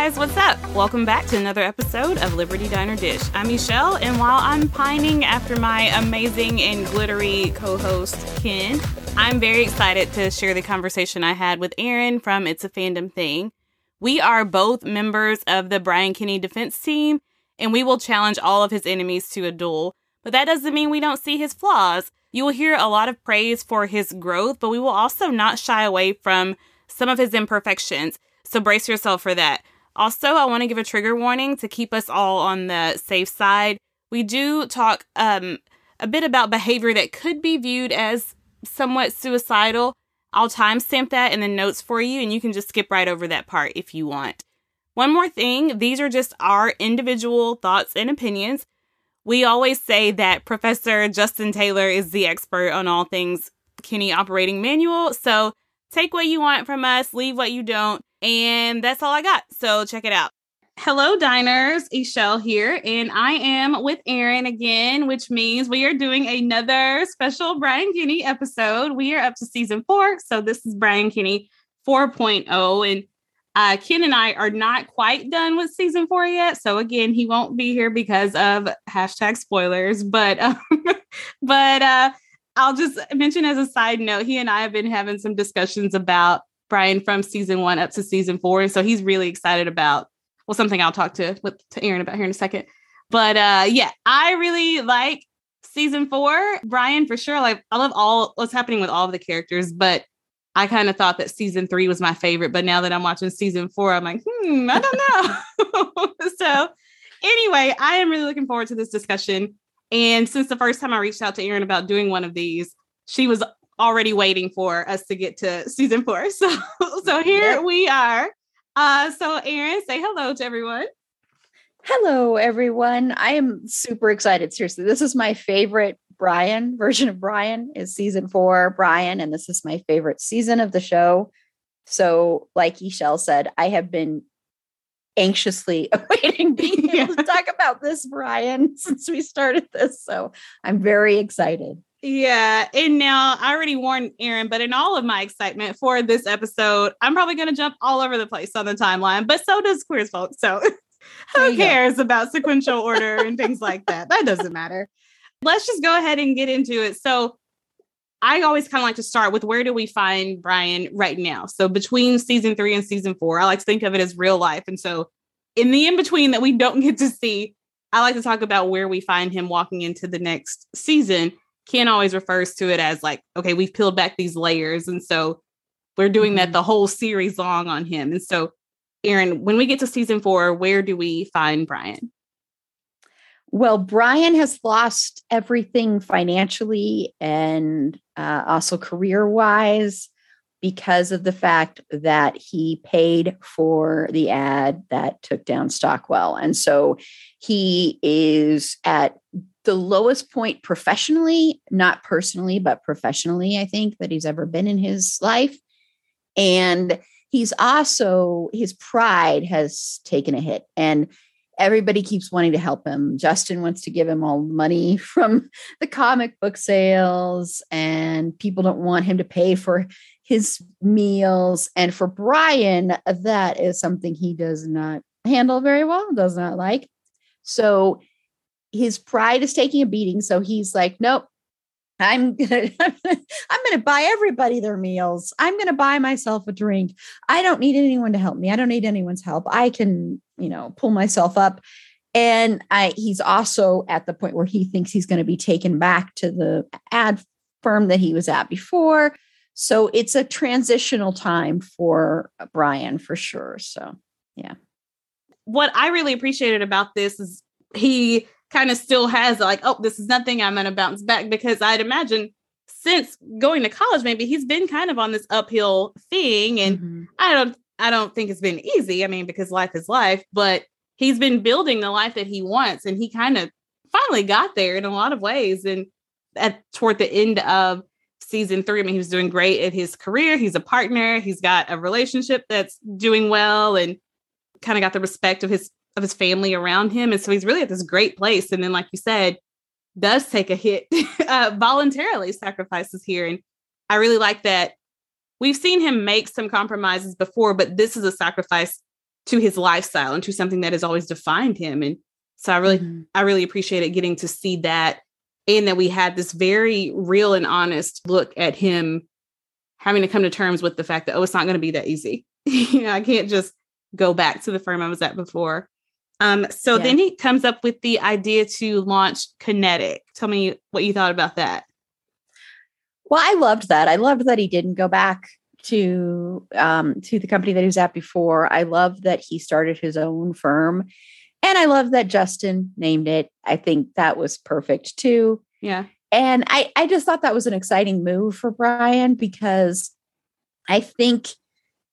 guys, what's up? Welcome back to another episode of Liberty Diner Dish. I'm Michelle, and while I'm pining after my amazing and glittery co host, Ken, I'm very excited to share the conversation I had with Aaron from It's a Fandom Thing. We are both members of the Brian Kinney defense team, and we will challenge all of his enemies to a duel. But that doesn't mean we don't see his flaws. You will hear a lot of praise for his growth, but we will also not shy away from some of his imperfections. So brace yourself for that. Also, I want to give a trigger warning to keep us all on the safe side. We do talk um, a bit about behavior that could be viewed as somewhat suicidal. I'll timestamp that in the notes for you, and you can just skip right over that part if you want. One more thing these are just our individual thoughts and opinions. We always say that Professor Justin Taylor is the expert on all things Kinney operating manual. So take what you want from us, leave what you don't. And that's all I got. So check it out. Hello, diners. Michelle here, and I am with Aaron again, which means we are doing another special Brian Kinney episode. We are up to season four, so this is Brian Kinney 4.0, and uh, Ken and I are not quite done with season four yet. So again, he won't be here because of hashtag spoilers, but um, but uh, I'll just mention as a side note, he and I have been having some discussions about Brian from season one up to season four. And so he's really excited about, well, something I'll talk to with to Aaron about here in a second. But uh yeah, I really like season four. Brian for sure. Like I love all what's happening with all of the characters, but I kind of thought that season three was my favorite. But now that I'm watching season four, I'm like, hmm, I don't know. so anyway, I am really looking forward to this discussion. And since the first time I reached out to Aaron about doing one of these, she was already waiting for us to get to season four. So, so here yep. we are. Uh, so, Aaron, say hello to everyone. Hello, everyone. I am super excited. Seriously, this is my favorite Brian version of Brian is season four Brian, and this is my favorite season of the show. So, like Michelle said, I have been anxiously awaiting being able to talk about this Brian since we started this. So I'm very excited. Yeah. And now I already warned Aaron, but in all of my excitement for this episode, I'm probably going to jump all over the place on the timeline, but so does Queer as Folk. So who cares go. about sequential order and things like that? That doesn't matter. Let's just go ahead and get into it. So I always kind of like to start with where do we find Brian right now? So between season three and season four, I like to think of it as real life. And so in the in between that we don't get to see, I like to talk about where we find him walking into the next season. Ken always refers to it as like, okay, we've peeled back these layers. And so we're doing that mm-hmm. the whole series long on him. And so, Aaron, when we get to season four, where do we find Brian? Well, Brian has lost everything financially and uh, also career wise because of the fact that he paid for the ad that took down Stockwell. And so he is at the lowest point professionally, not personally, but professionally, I think that he's ever been in his life. And he's also, his pride has taken a hit. And everybody keeps wanting to help him. Justin wants to give him all the money from the comic book sales, and people don't want him to pay for his meals. And for Brian, that is something he does not handle very well, does not like. So his pride is taking a beating. So he's like, nope, I'm gonna I'm gonna buy everybody their meals. I'm gonna buy myself a drink. I don't need anyone to help me. I don't need anyone's help. I can, you know, pull myself up. And I he's also at the point where he thinks he's going to be taken back to the ad firm that he was at before. So it's a transitional time for Brian for sure. So yeah. What I really appreciated about this is he kind of still has like, oh, this is nothing. I'm going to bounce back because I'd imagine since going to college, maybe he's been kind of on this uphill thing. And mm-hmm. I don't, I don't think it's been easy. I mean, because life is life, but he's been building the life that he wants. And he kind of finally got there in a lot of ways. And at toward the end of season three, I mean, he was doing great at his career. He's a partner. He's got a relationship that's doing well and kind of got the respect of his of his family around him. And so he's really at this great place. And then, like you said, does take a hit uh, voluntarily, sacrifices here. And I really like that we've seen him make some compromises before, but this is a sacrifice to his lifestyle and to something that has always defined him. And so I really, mm-hmm. I really appreciated getting to see that. And that we had this very real and honest look at him having to come to terms with the fact that, oh, it's not going to be that easy. you know, I can't just go back to the firm I was at before. Um, so yeah. then he comes up with the idea to launch Kinnetik. Tell me what you thought about that. Well, I loved that. I loved that he didn't go back to um, to the company that he was at before. I love that he started his own firm, and I love that Justin named it. I think that was perfect too. Yeah, and I I just thought that was an exciting move for Brian because I think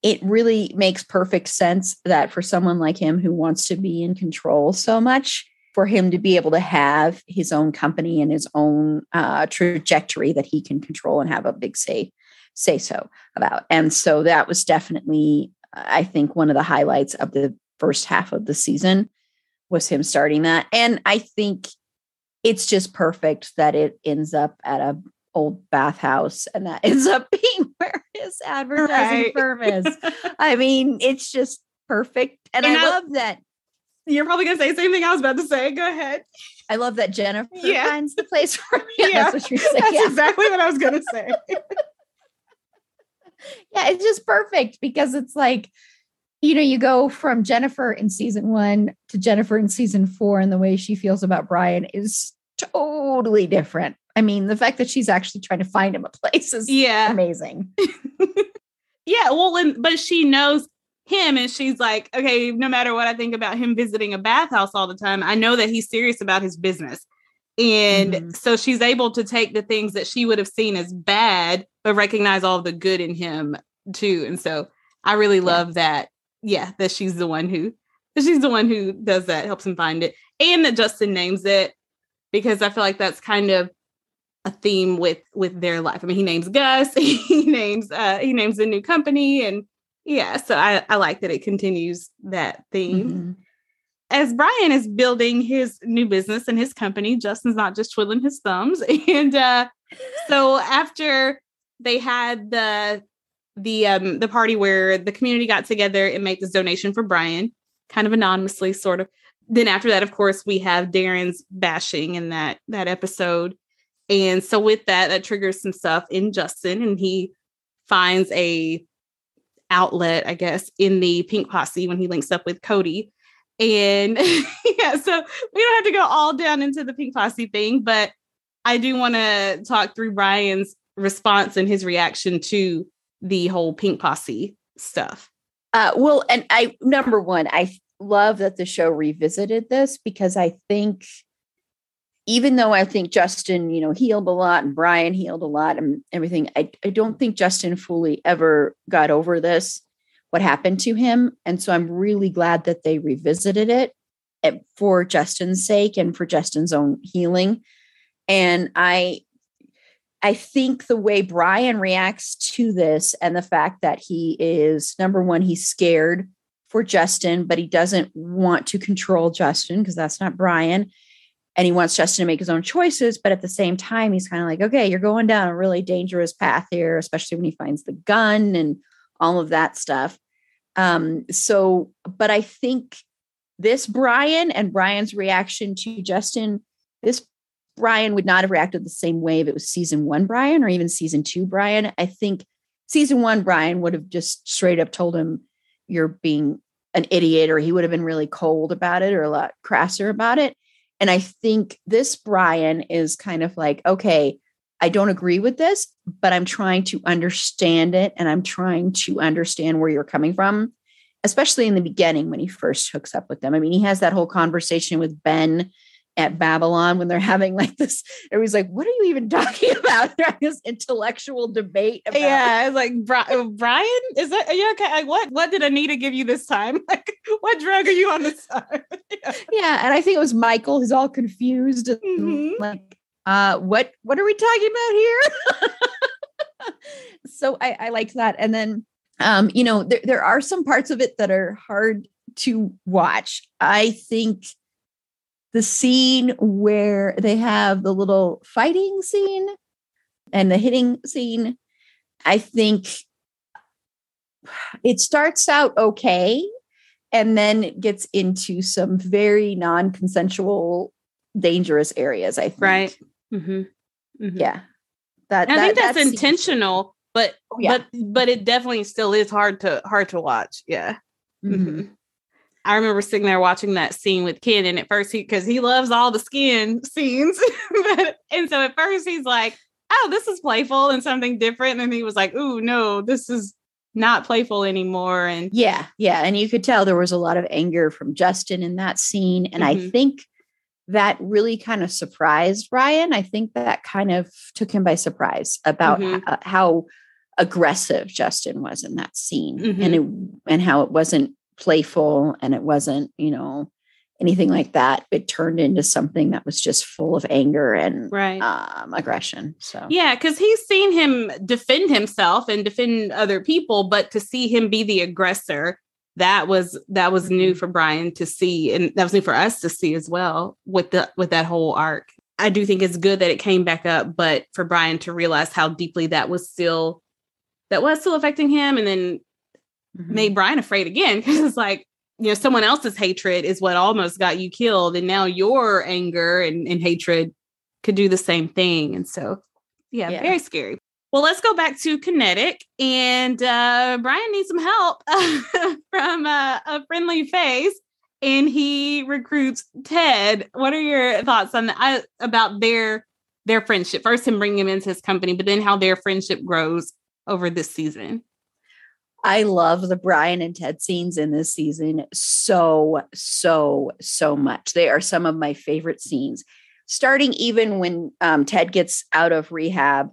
it really makes perfect sense that for someone like him who wants to be in control so much, for him to be able to have his own company and his own uh, trajectory that he can control and have a big say say so about. And so that was definitely, I think, one of the highlights of the first half of the season was him starting that. And I think it's just perfect that it ends up at a old bathhouse and that ends up being where his advertising right. firm is. I mean, it's just perfect. And, and I, I, love that. You're probably going to say the same thing I was about to say. Go ahead. I love that Jennifer yeah. finds the place for me. Yeah, that's, what that's yeah. exactly what I was going to say. yeah, it's just perfect because it's like, you know, you go from Jennifer in season one to Jennifer in season four, and the way she feels about Brian is totally different. I mean, the fact that she's actually trying to find him a place is yeah. amazing. yeah, well, and, but she knows him and she's like, okay, no matter what I think about him visiting a bathhouse all the time, I know that he's serious about his business. And mm-hmm. so she's able to take the things that she would have seen as bad, but recognize all the good in him too. And so I really love yeah. that. Yeah, that she's the one who she's the one who does that, helps him find it. And that Justin names it because I feel like that's kind of a theme with with their life. I mean, he names Gus, he names uh he names a new company and yeah, so I, I like that it continues that theme. Mm-hmm. As Brian is building his new business and his company, Justin's not just twiddling his thumbs. And uh so after they had the the um the party where the community got together and made this donation for Brian, kind of anonymously, sort of. Then after that, of course, we have Darren's bashing in that that episode and so with that, that triggers some stuff in Justin, and he finds a outlet, I guess, in the Pink Posse when he links up with Cody. And yeah, so we don't have to go all down into the Pink Posse thing, but I do want to talk through Brian's response and his reaction to the whole Pink Posse stuff. Uh, well, and I number one, I love that the show revisited this because I think even though I think Justin, you know, healed a lot and Brian healed a lot and everything, I, I don't think Justin fully ever got over this, what happened to him. And so I'm really glad that they revisited it eh, for Justin's sake and for Justin's own healing. And I I think the way Brian reacts to this and the fact that he is number one, he's scared for Justin, but he doesn't want to control Justin because that's not Brian and he wants Justin to make his own choices. But at the same time, he's kind of like, okay, you're going down a really dangerous path here, especially when he finds the gun and all of that stuff. Um, so, but I think this Brian and Brian's reaction to Justin, this Brian would not have reacted the same way if it was season one Brian or even season two Brian. I think season one Brian would have just straight up told him, you're being an idiot, or he would have been really cold about it or a lot crasser about it. And I think this Brian is kind of like, okay, I don't agree with this, but I'm trying to understand it and I'm trying to understand where you're coming from, especially in the beginning when he first hooks up with them. I mean, he has that whole conversation with Ben at Babylon when they're having like this. Everybody's like, "What are you even talking about?" They're this intellectual debate. About- yeah, like uh, Brian, is that are you okay? Like, what what did Anita give you this time? Like, what drug are you on this time? yeah. yeah. and I think it was Michael who's all confused. Mm-hmm. Like, uh, what what are we talking about here? so I, I liked that, and then um, you know, there there are some parts of it that are hard to watch. I think the scene where they have the little fighting scene and the hitting scene, I think it starts out okay. and then it gets into some very non-consensual dangerous areas i think right mm-hmm. Mm-hmm. yeah that, that, i think that's, intentional but oh, yeah. but but it definitely still is hard to hard to watch yeah mm-hmm. I remember sitting there watching that scene with Ken, and at first he because he loves all the skin scenes, but, and so at first he's like, "Oh, this is playful and something different," and then he was like, "Ooh, no, this is not playful anymore." And yeah, yeah, and you could tell there was a lot of anger from Justin in that scene, and mm-hmm. I think that really kind of surprised Ryan. I think that kind of took him by surprise about mm-hmm. h- how aggressive Justin was in that scene, mm-hmm. and it, and how it wasn't playful and it wasn't, you know, anything like that. It turned into something that was just full of anger and right. um, aggression. So yeah, because he's seen him defend himself and defend other people, but to see him be the aggressor, that was that was new mm-hmm. for Brian to see, and that was new for us to see as well with the with that whole arc. I do think it's good that it came back up, but for Brian to realize how deeply that was still that was still affecting him, and then mm-hmm. made Brian afraid again because it's like, you know, someone else's hatred is what almost got you killed. And now your anger and, and hatred could do the same thing. And so, yeah, yeah, very scary. Well, let's go back to Kinnetik. And uh, Brian needs some help from uh, a friendly face. And he recruits Ted. What are your thoughts on that, about their their friendship? First, him bringing him into his company, but then how their friendship grows over this season. I love the Brian and Ted scenes in this season so, so, so much. They are some of my favorite scenes. Starting even when um, Ted gets out of rehab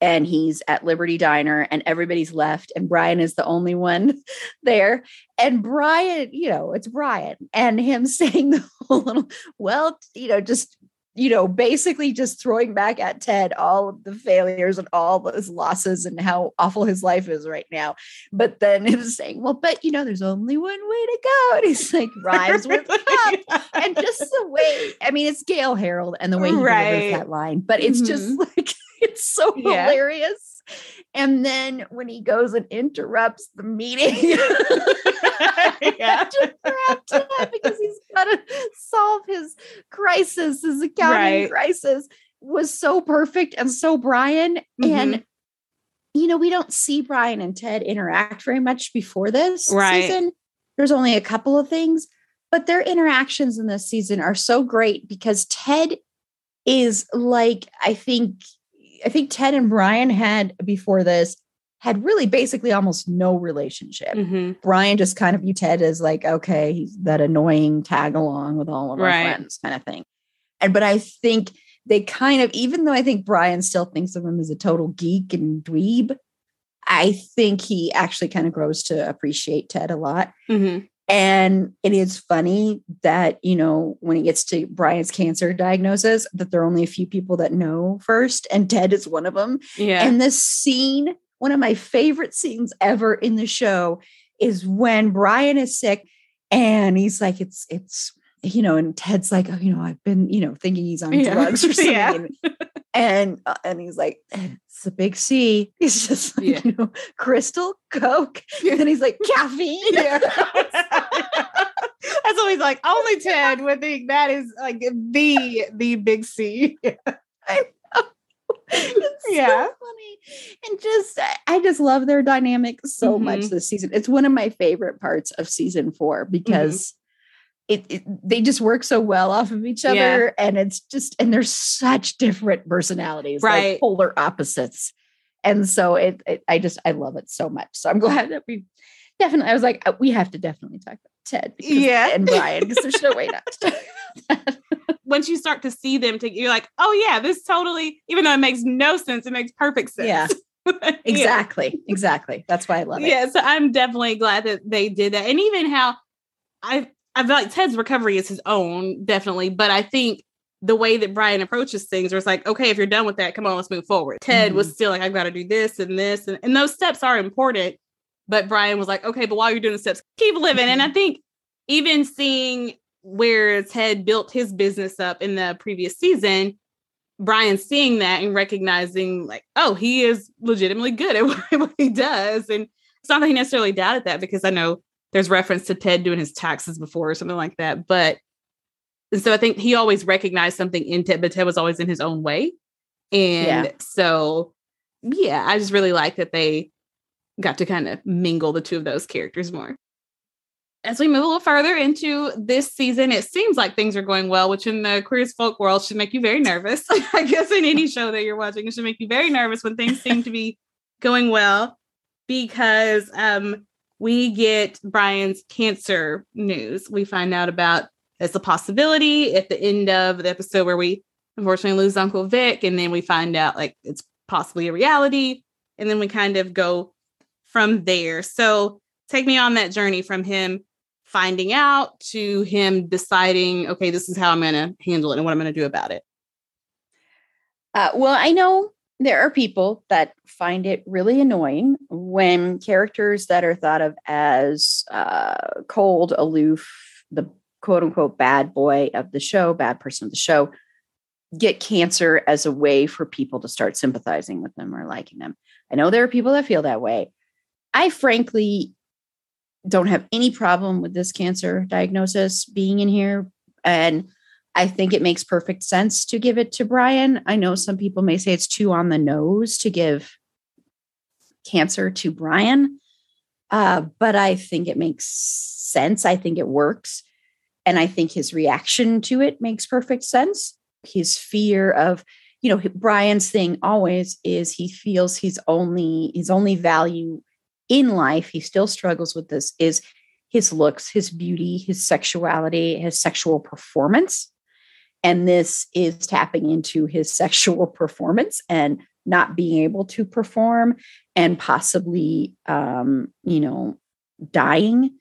and he's at Liberty Diner and everybody's left and Brian is the only one there. And Brian, you know, it's Brian and him saying the whole little, well, you know, just you know, basically just throwing back at Ted all of the failures and all those losses and how awful his life is right now. But then he's saying, well, but you know, there's only one way to go. And he's like, rhymes with up. And just the way, I mean, it's Gale Harold and the way he right. delivers that line, but it's mm-hmm. just like, it's so yeah. hilarious and then when he goes and interrupts the meeting, yeah. because he's got to solve his crisis, his accounting right. crisis, was so perfect and so Brian. Mm-hmm. And you know, we don't see Brian and Ted interact very much before this right. season. There's only a couple of things, but their interactions in this season are so great because Ted is like, I think I think Ted and Brian had before this had really basically almost no relationship. Mm-hmm. Brian just kind of viewed Ted as like, okay, he's that annoying tag along with all of our right. friends kind of thing. And but I think they kind of, even though I think Brian still thinks of him as a total geek and dweeb, I think he actually kind of grows to appreciate Ted a lot. Mm-hmm. And it is funny that, you know, when it gets to Brian's cancer diagnosis, that there are only a few people that know first, and Ted is one of them. Yeah. And this scene, one of my favorite scenes ever in the show, is when Brian is sick and he's like, it's, it's, you know, and Ted's like, oh, you know, I've been, you know, thinking he's on yeah. drugs or something. yeah. and uh, and he's like, it's a big C. He's just like, yeah. you know, crystal, coke, and then he's like, caffeine. Yeah. That's always like only Ted would think that is like the the big C. I know. It's yeah. so funny. And just I just love their dynamic so mm-hmm. much this season. It's one of my favorite parts of season four mm-hmm. because it, it, they just work so well off of each other yeah. and it's just and there's such different personalities right like polar opposites and so it, it, i just i love it so much so i'm glad that we definitely i was like uh, we have to definitely talk about ted because, yeah and brian because there's no way not to once you start to see them to you're like oh yeah this totally even though it makes no sense it makes perfect sense yeah exactly yeah. exactly that's why i love it yeah so i'm definitely glad that they did that and even how i I feel like Ted's recovery is his own, definitely. But I think the way that Brian approaches things, where it's like, okay, if you're done with that, come on, let's move forward. Ted mm-hmm. was still like, I've got to do this and this, and, and those steps are important. But Brian was like, okay, but while you're doing the steps, keep living. And I mm-hmm. think even seeing where Ted built his business up in the previous season, Brian seeing that and recognizing, like, oh, he is legitimately good at what he does. And it's not that he necessarily doubted that because I know there's reference to Ted doing his taxes before or something like that. But and so I think he always recognized something in Ted, but Ted was always in his own way. And yeah. so, yeah, I just really like that they got to kind of mingle the two of those characters more. As we move a little further into this season, it seems like things are going well, which in the queer folk world should make you very nervous. I guess in any show that you're watching, it should make you very nervous when things seem to be going well because um, we get Brian's cancer news. We find out about it's a possibility at the end of the episode where we unfortunately lose Uncle Vic, and then we find out like it's possibly a reality, and then we kind of go from there. So take me on that journey from him finding out to him deciding, okay, this is how I'm going to handle it and what I'm going to do about it. Uh, well, I know there are people that find it really annoying when characters that are thought of as uh, cold, aloof, the quote unquote bad boy of the show, bad person of the show, get cancer as a way for people to start sympathizing with them or liking them. I know there are people that feel that way. I frankly don't have any problem with this cancer diagnosis being in here. And I think it makes perfect sense to give it to Brian. I know some people may say it's too on the nose to give cancer to Brian, uh, but I think it makes sense. I think it works. And I think his reaction to it makes perfect sense. His fear of, you know, Brian's thing always is he feels he's only his only value in life, he still struggles with this, is his looks, his beauty, his sexuality, his sexual performance. And this is tapping into his sexual performance and not being able to perform and possibly um, you know dying.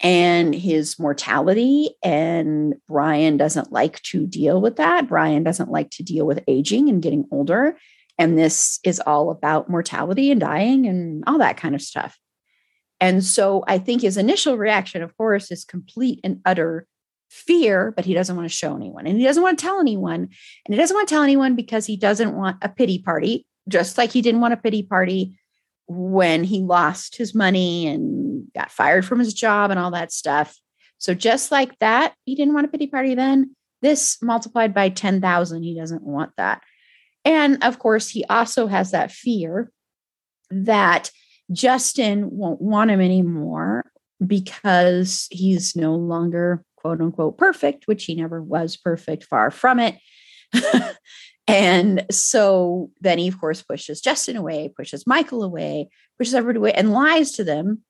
And his mortality and brian doesn't like to deal with that. Brian doesn't like to deal with aging and getting older and this is all about mortality and dying and all that kind of stuff and so i think his initial reaction of course is complete and utter fear, but he doesn't want to show anyone. And he doesn't want to tell anyone. And he doesn't want to tell anyone because he doesn't want a pity party, just like he didn't want a pity party when he lost his money and got fired from his job and all that stuff. So just like that, he didn't want a pity party then. This multiplied by 10,000, he doesn't want that. And of course, he also has that fear that Justin won't want him anymore because he's no longer quote unquote perfect, which he never was perfect, far from it. and so then he, of course, pushes Justin away, pushes Michael away, pushes everybody away, and lies to them.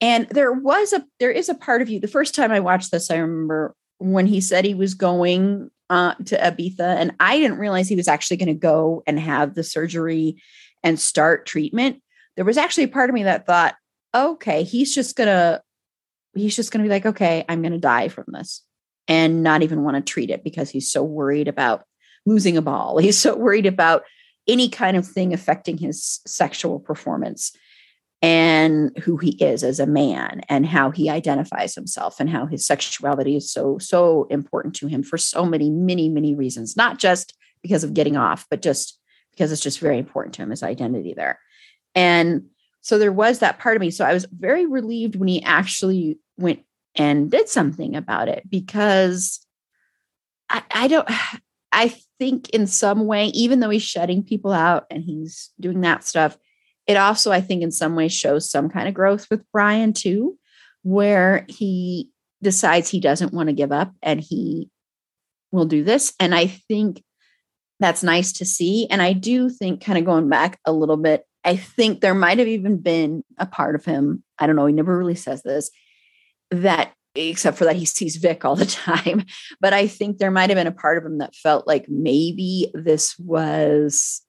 And there was a there is a part of you. The first time I watched this, I remember when he said he was going uh, to Ibiza, and I didn't realize he was actually going to go and have the surgery and start treatment. There was actually a part of me that thought, okay, he's just to he's just going to be like, okay, I'm going to die from this and not even want to treat it because he's so worried about losing a ball. He's so worried about any kind of thing affecting his sexual performance and who he is as a man and how he identifies himself and how his sexuality is so so important to him for so many many many reasons not just because of getting off but just because it's just very important to him his identity there and so there was that part of me. So I was very relieved when he actually went and did something about it because I, I don't, I think in some way, even though he's shutting people out and he's doing that stuff, it also, I think, in some way shows some kind of growth with Brian too, where he decides he doesn't want to give up and he will do this. And I think that's nice to see. And I do think, kind of going back a little bit, I think there might have even been a part of him, I don't know, he never really says this, that except for that he sees Vic all the time. But I think there might have been a part of him that felt like maybe this was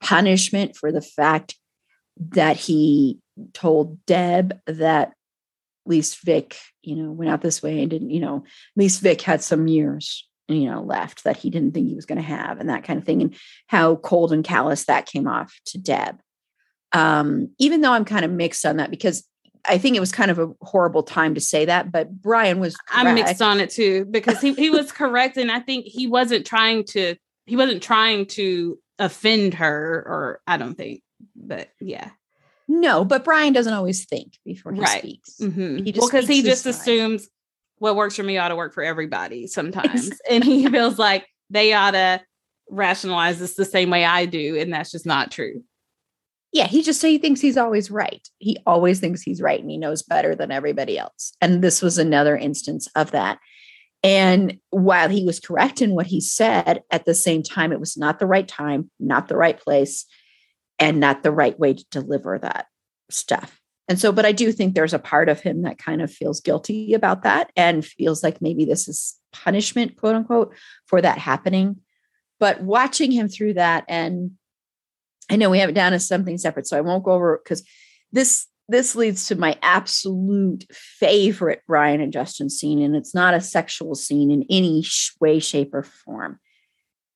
punishment for the fact that he told Deb that at least Vic, you know, went out this way and didn't, you know, at least Vic had some years you know left that he didn't think he was going to have and that kind of thing and how cold and callous that came off to deb um, even though i'm kind of mixed on that because i think it was kind of a horrible time to say that but brian was correct. i'm mixed on it too because he, he was correct and i think he wasn't trying to he wasn't trying to offend her or i don't think but yeah No, but Brian doesn't always think before he Right. speaks. Mm-hmm. He just well, because he just mind. assumes what works for me ought to work for everybody sometimes, and he feels like they ought to rationalize this the same way I do, and that's just not true. Yeah, he just so he thinks he's always right. He always thinks he's right and he knows better than everybody else. And this was another instance of that. And while he was correct in what he said, at the same time, it was not the right time, not the right place, and not the right way to deliver that stuff. And so, but I do think there's a part of him that kind of feels guilty about that and feels like maybe this is punishment, quote unquote, for that happening. But watching him through that, and I know we have it down as something separate, so I won't go over because this this leads to my absolute favorite Brian and Justin scene, and it's not a sexual scene in any way, shape, or form.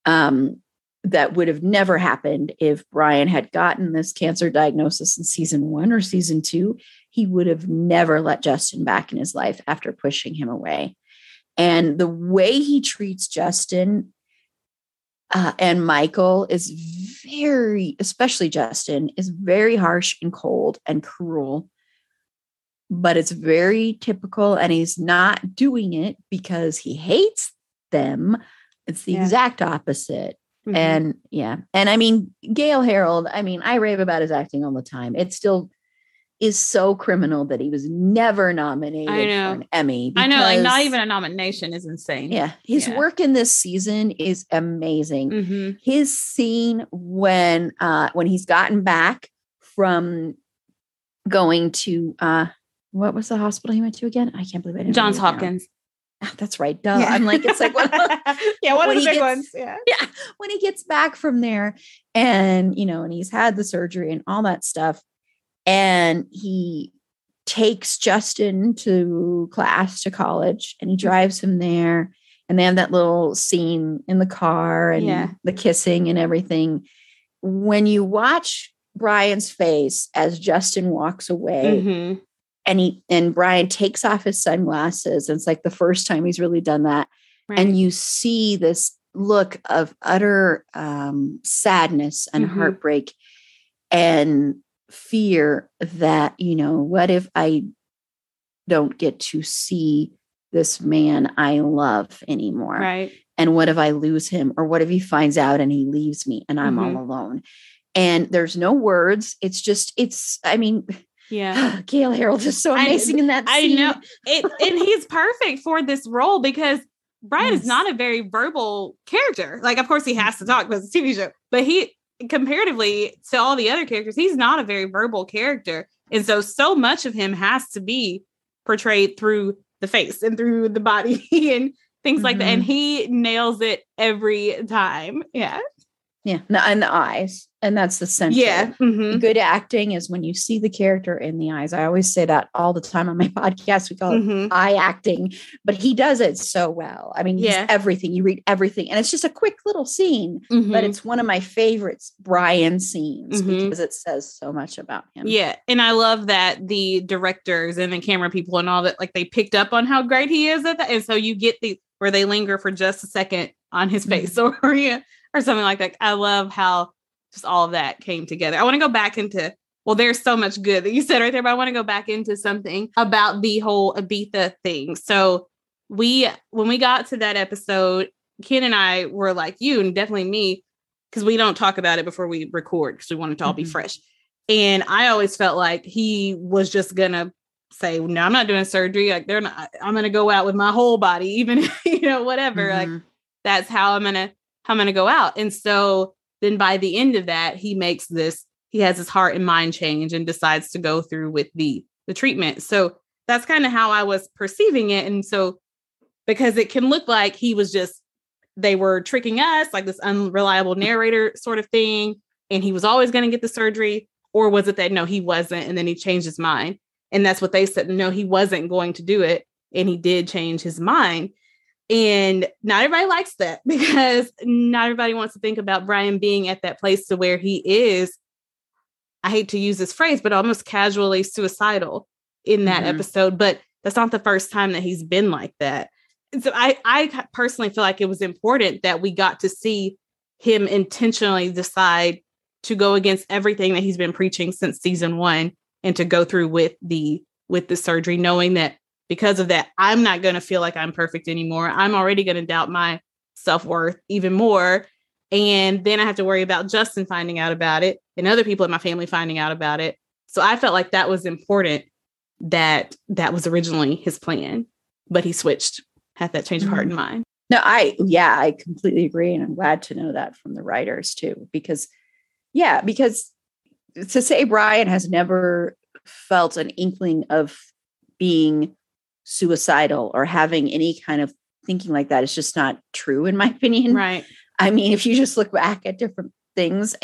Um, that would have never happened if Brian had gotten this cancer diagnosis in season one or season two. He would have never let Justin back in his life after pushing him away. And the way he treats Justin uh, and Michael is very, especially Justin, is very harsh and cold and cruel. But it's very typical, and he's not doing it because he hates them. It's the Yeah. exact opposite. Mhm. And yeah, and I mean, Gale Harold, I mean, I rave about his acting all the time. It still is so criminal that he was never nominated I know. for an Emmy. I know, like not even a nomination is insane. Yeah, his Yeah. work in this season is amazing. hmm His scene when uh when he's gotten back from going to uh what was the hospital he went to again? I can't believe it. Johns. Hopkins. Ah, That's right. Duh. I'm like, it's like what yeah, one of the big gets- ones. Yeah. yeah, when he gets back from there and you know, and he's had the surgery and all that stuff, and he takes Justin to class to college and he Mm-hmm. drives him there. And they have that little scene in the car and Yeah. the kissing and everything. When you watch Brian's face as Justin walks away, Mhm. And he and Brian takes off his sunglasses, and it's like the first time he's really done that Right. and you see this look of utter um, sadness and Mhm. heartbreak and fear that you know what if i don't get to see this man i love anymore right. and what if i lose him or what if he finds out and he leaves me and i'm Mhm. all alone and there's no words it's just it's i mean Yeah. gale harold is so I- amazing in that I scene. know it, and he's perfect for this role because Brian Yes. is not a very verbal character. Like, of course, he has to talk because it's a TV show, but he, comparatively to all the other characters, he's not a very verbal character, and so so much of him has to be portrayed through the face and through the body and things like that. And mm-hmm. he nails it every time. Yeah. yeah and the eyes and that's the central Yeah. Mhm. good acting is when you see the character in the eyes. I always say that all the time on my podcast. We call it Mhm. eye acting, but he does it so well. I mean, he's Yeah. everything. You read everything, and it's just a quick little scene, but Mhm. it's one of my favorites, Brian scenes, Mhm. because it says so much about him. Yeah, and I love that the directors and the camera people and all that, like they picked up on how great he is at that, and so you get the where they linger for just a second on his face or yeah, or something like that. I love how just all of that came together. I want to go back into well, there's so much good that you said right there, but I want to go back into something about the whole Ibiza thing. So we when we got to that episode, Ken and I were like you and definitely me because we don't talk about it before we record because we want it to all be Mhm. fresh. And I always felt like he was just gonna say, "No, I'm not doing surgery. Like they're not. I'm gonna go out with my whole body, even you know whatever. Like Mhm. that's how I'm gonna how I'm gonna go out." And so then by the end of that, he makes this. He has his heart and mind change and decides to go through with the the treatment. So that's kind of how I was perceiving it. And so because it can look like he was just they were tricking us, like this unreliable mm-hmm. narrator sort of thing, and he was always going to get the surgery, or was it that no, he wasn't, and then he changed his mind, and that's what they said. No, he wasn't going to do it, and he did change his mind. And not everybody likes that because not everybody wants to think about Brian being at that place to where he is. I hate to use this phrase, but almost casually suicidal in that Mhm. episode. But that's not the first time that he's been like that. And so I, I personally feel like it was important that we got to see him intentionally decide to go against everything that he's been preaching since season one and to go through with the with the surgery knowing that because of that i'm not going to feel like i'm perfect anymore. I'm already going to doubt my self-worth even more. And then i have to worry about justin finding out about it and other people in my family finding out about it. So i felt like that was important that that was originally his plan but he switched had that change of heart Mhm. and mind. No, I yeah, I completely agree, and I'm glad to know that from the writers too, because yeah, because to say Brian has never felt an inkling of being suicidal or having any kind of thinking like that is just not true, in my opinion. right I mean, if you just look back at different things,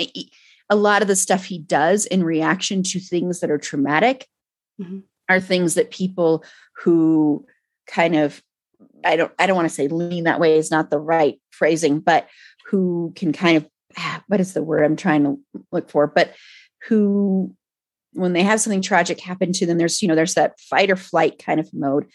a lot of the stuff he does in reaction to things that are traumatic Mhm. are things that people who kind of I don't I don't want to say lean that way is not the right phrasing, but who can kind of ah, what is the word I'm trying to look for, but who when they have something tragic happen to them, there's you know there's that fight or flight kind of mode.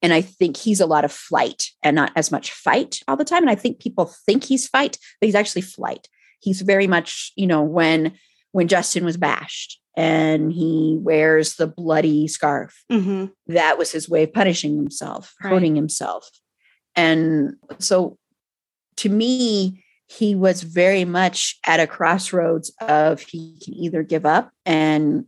And I think he's a lot of flight and not as much fight all the time. And I think people think he's fight, but he's actually flight. He's very much, you know, when when Justin was bashed and he wears the bloody scarf, hmm that was his way of punishing himself, Right. hurting himself. And so to me, he was very much at a crossroads of he can either give up and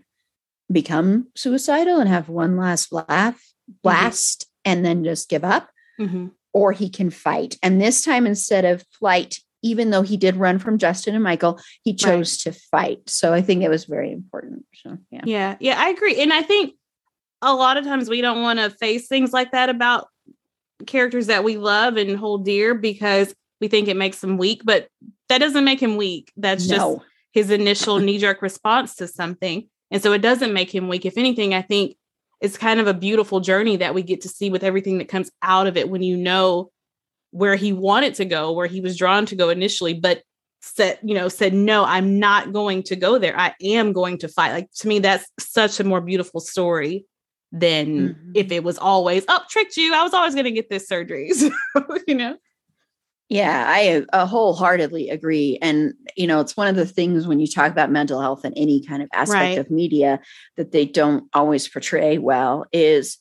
become suicidal and have one last laugh, blast, and then just give up, hmm or he can fight. And this time, instead of flight, even though he did run from Justin and Michael, he chose to fight. So I think it was very important. So yeah. Yeah, yeah, I agree. And I think a lot of times we don't want to face things like that about characters that we love and hold dear because we think it makes them weak, but that doesn't make him weak. That's just his initial knee jerk response to something. And so it doesn't make him weak. If anything, I think it's kind of a beautiful journey that we get to see with everything that comes out of it when you know where he wanted to go, where he was drawn to go initially, but said, you know, said, no, I'm not going to go there. I am going to fight. Like to me, that's such a more beautiful story than Mhm. if it was always, oh, tricked you. I was always going to get this surgery. So, you know? Yeah, I uh, wholeheartedly agree. And, you know, it's one of the things when you talk about mental health and any kind of aspect Right. of media that they don't always portray well is,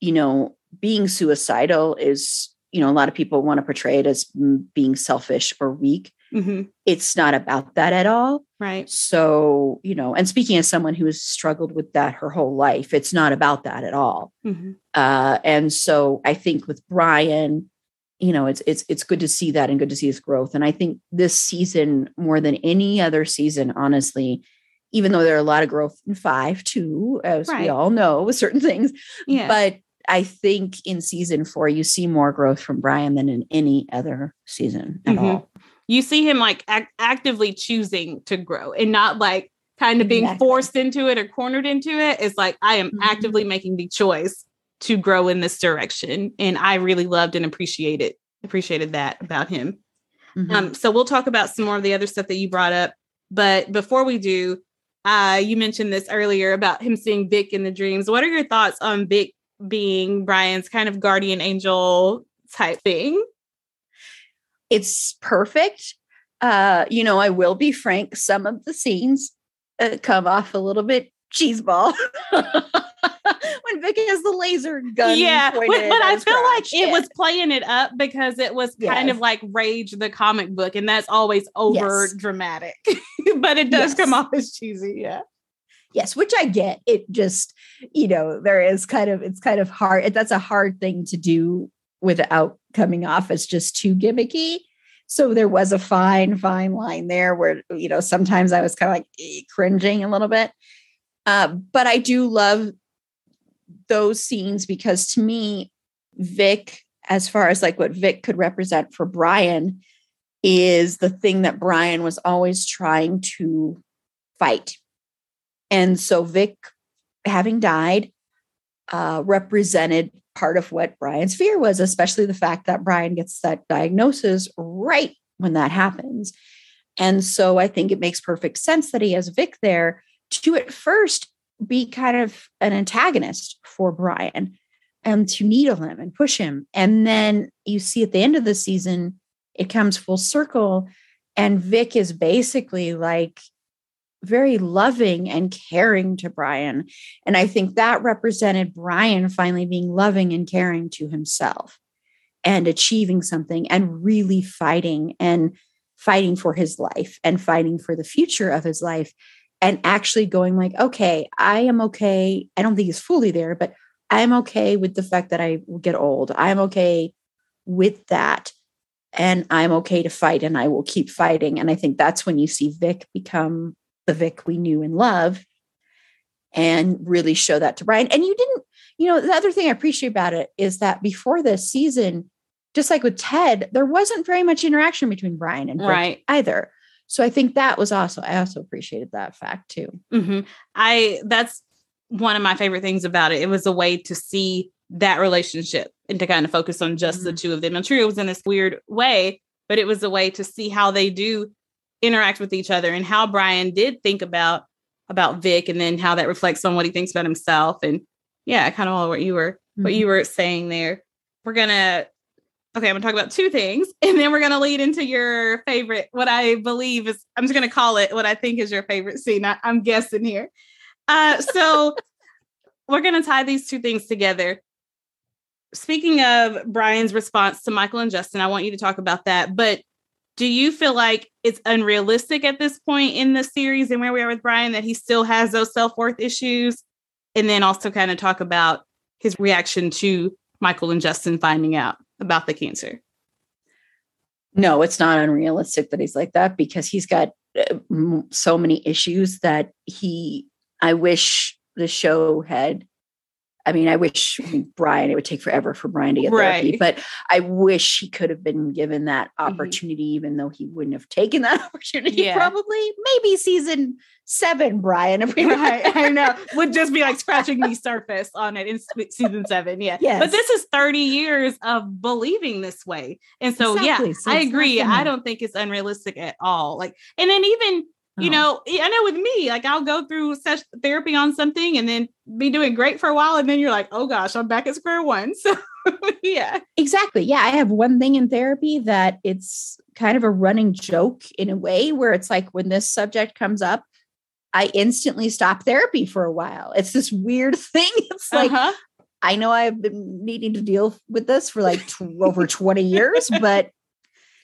you know, being suicidal is, you know, a lot of people want to portray it as being selfish or weak. hmm It's not about that at all. Right. So, you know, and speaking as someone who has struggled with that her whole life, it's not about that at all. hmm Uh, and so I think with Brian, you know, it's it's it's good to see that and good to see his growth. And I think this season, more than any other season, honestly, even though there are a lot of growth in five too, as Right. we all know with certain things, Yeah. but I think in season four, you see more growth from Brian than in any other season at Mhm. all. you see him like ac- actively choosing to grow and not like kind of being Exactly. forced into it or cornered into it. It's like I am Mhm. actively making the choice to grow in this direction. And I really loved and appreciated appreciated that about him. Mhm. Um, so we'll talk about some more of the other stuff that you brought up. But before we do, uh, you mentioned this earlier about him seeing Vic in the dreams. What are your thoughts on Vic being Brian's kind of guardian angel type thing? it's perfect. Uh, you know, I will be frank, some of the scenes uh, come off a little bit cheeseball. when Vic has the laser gun. yeah, but, but I feel like crotch. it was playing it up because it was kind of like Rage the comic book, and that's always over Yes. dramatic. but it does come off as cheesy. Yeah. yes, which I get. It just, you know, there is kind of it's kind of hard. That's a hard thing to do without coming off as just too gimmicky. So there was a fine, fine line there where, you know, sometimes I was kind of like eh, cringing a little bit. Uh, but I do love those scenes because to me, Vic, as far as like what Vic could represent for Brian, is the thing that Brian was always trying to fight. And so Vic, having died, uh, represented part of what Brian's fear was, especially the fact that Brian gets that diagnosis right when that happens. And so I think it makes perfect sense that he has Vic there to at first be kind of an antagonist for Brian and to needle him and push him. And then you see at the end of the season, it comes full circle. And Vic is basically like, very loving and caring to Brian. And I think that represented Brian finally being loving and caring to himself and achieving something and really fighting and fighting for his life and fighting for the future of his life and actually going like okay i am okay i don't think he's fully there but i'm okay with the fact that i will get old. I'm okay with that and i'm okay to fight and i will keep fighting. And i think that's when you see vic become the vic we knew and love and really show that to brian. And you didn't you know the other thing i appreciate about it is that before this season just like with ted there wasn't very much interaction between brian and vic Right. either so I think that was also I also appreciated that fact too. hmm I that's one of my favorite things about it. It was a way to see that relationship and to kind of focus on just the two of them. I'm sure it was in this weird way, but it was a way to see how they do interact with each other and how Brian did think about about Vic and then how that reflects on what he thinks about himself. And yeah, kind of all what you were what Mhm. you were saying there. We're gonna okay, I'm gonna talk about two things, and then we're gonna lead into your favorite, what I believe is I'm just gonna call it what I think is your favorite scene. I, I'm guessing here. Uh, so we're gonna tie these two things together. Speaking of Brian's response to Michael and Justin, I want you to talk about that. But do you feel like it's unrealistic at this point in the series and where we are with Brian that he still has those self worth issues? And then also kind of talk about his reaction to Michael and Justin finding out about the cancer. No, it's not unrealistic that he's like that because he's got uh, so many issues that he. I wish the show had. I mean, I wish Brian. It would take forever for Brian to get therapy, but I wish he could have been given that Mhm. opportunity, even though he wouldn't have taken that opportunity. Yeah. Probably, maybe season seven, Brian. If we right i know would just be like scratching the surface on it in season seven yeah Yes. but this is 30 years of believing this way and so Exactly. yeah So i agree i don't think it's unrealistic at all like and then even you know i know with me like i'll go through such therapy on something and then be doing great for a while and then you're like oh gosh i'm back at square one so yeah Exactly. Yeah. I have one thing in therapy that it's kind of a running joke in a way where it's like when this subject comes up, I instantly stop therapy for a while. It's this weird thing. It's like, uh-huh. I know I've been needing to deal with this for like tw- over 20 years, but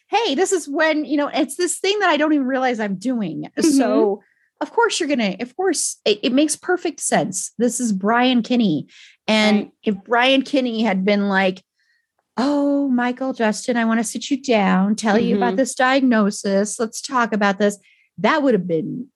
hey, this is when, you know, it's this thing that I don't even realize I'm doing. So, of course, you're going to, of course, it, it makes perfect sense. This is Brian Kinney. And Right. if Brian Kinney had been like, oh, Michael, Justin, I want to sit you down, tell you about Mhm. this diagnosis, let's talk about this, that would have been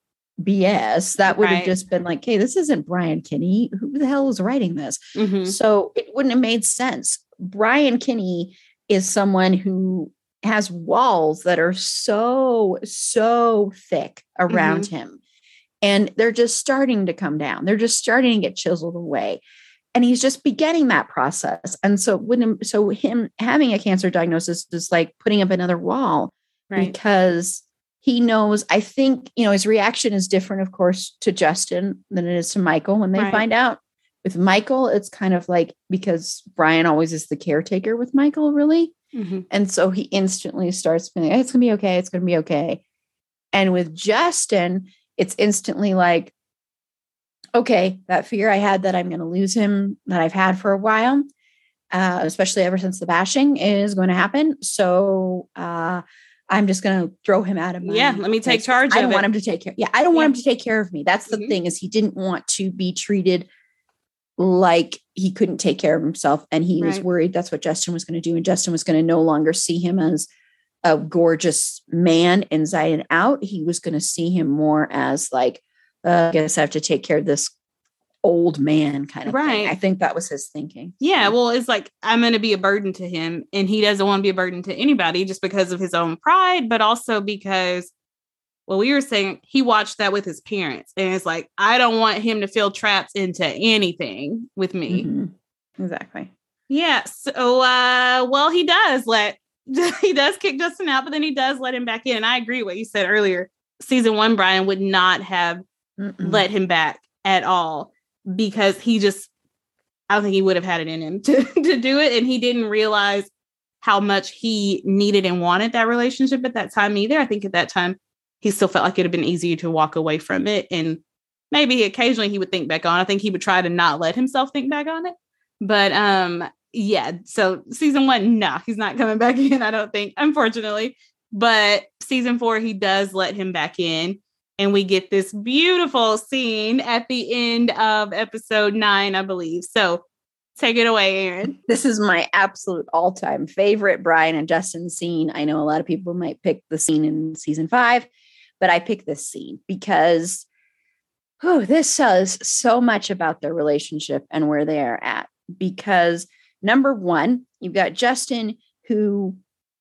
BS. That would have Right. just been like, hey, this isn't Brian Kinney. Who the hell is writing this? Mhm. So it wouldn't have made sense. Brian Kinney is someone who has walls that are so, so thick around mm-hmm. him. And they're just starting to come down. They're just starting to get chiseled away. And he's just beginning that process. And so when so him having a cancer diagnosis is like putting up another wall right because he knows i think you know his reaction is different of course to justin than it is to michael when they Right. find out with michael it's kind of like because brian always is the caretaker with michael really Mhm. and so he instantly starts feeling "Hey, it's gonna be okay it's gonna be okay and with justin it's instantly like okay that fear i had that i'm gonna lose him that i've had for a while uh, especially ever since the bashing is going to happen so uh I'm just going to throw him out of my. Yeah, let me take like, charge I don't want it. him to take care. Yeah, I don't want him to take care of me. That's the Mhm. thing is he didn't want to be treated like he couldn't take care of himself, and he was worried that's what Justin was going to do, and Justin was going to no longer see him as a gorgeous man inside and out. He was going to see him more as like, uh, I guess I have to take care of this old man kind of thing. Right. I think that was his thinking. Yeah, well, it's like I'm going to be a burden to him, and he doesn't want to be a burden to anybody just because of his own pride, but also because, well, we were saying he watched that with his parents, and it's like I don't want him to feel trapped into anything with me. Mhm. Exactly. Yeah. So, uh, well, he does let he does kick Justin out, but then he does let him back in. And I agree with what you said earlier. Season one, Brian would not have Mm-mm. let him back at all because he just I don't think he would have had it in him to, to do it. And he didn't realize how much he needed and wanted that relationship at that time either. I think at that time he still felt like it'd have been easier to walk away from it. And maybe occasionally he would think back on. I think he would try to not let himself think back on it. But um, yeah, so season one, no, he's not coming back in, I don't think, unfortunately. But season four, he does let him back in. And we get this beautiful scene at the end of episode nine, I believe. So take it away, Erin. This is my absolute all time favorite Brian and Justin scene. I know a lot of people might pick the scene in season five, but I pick this scene because oh, this says so much about their relationship and where they are at. Because number one, you've got Justin, who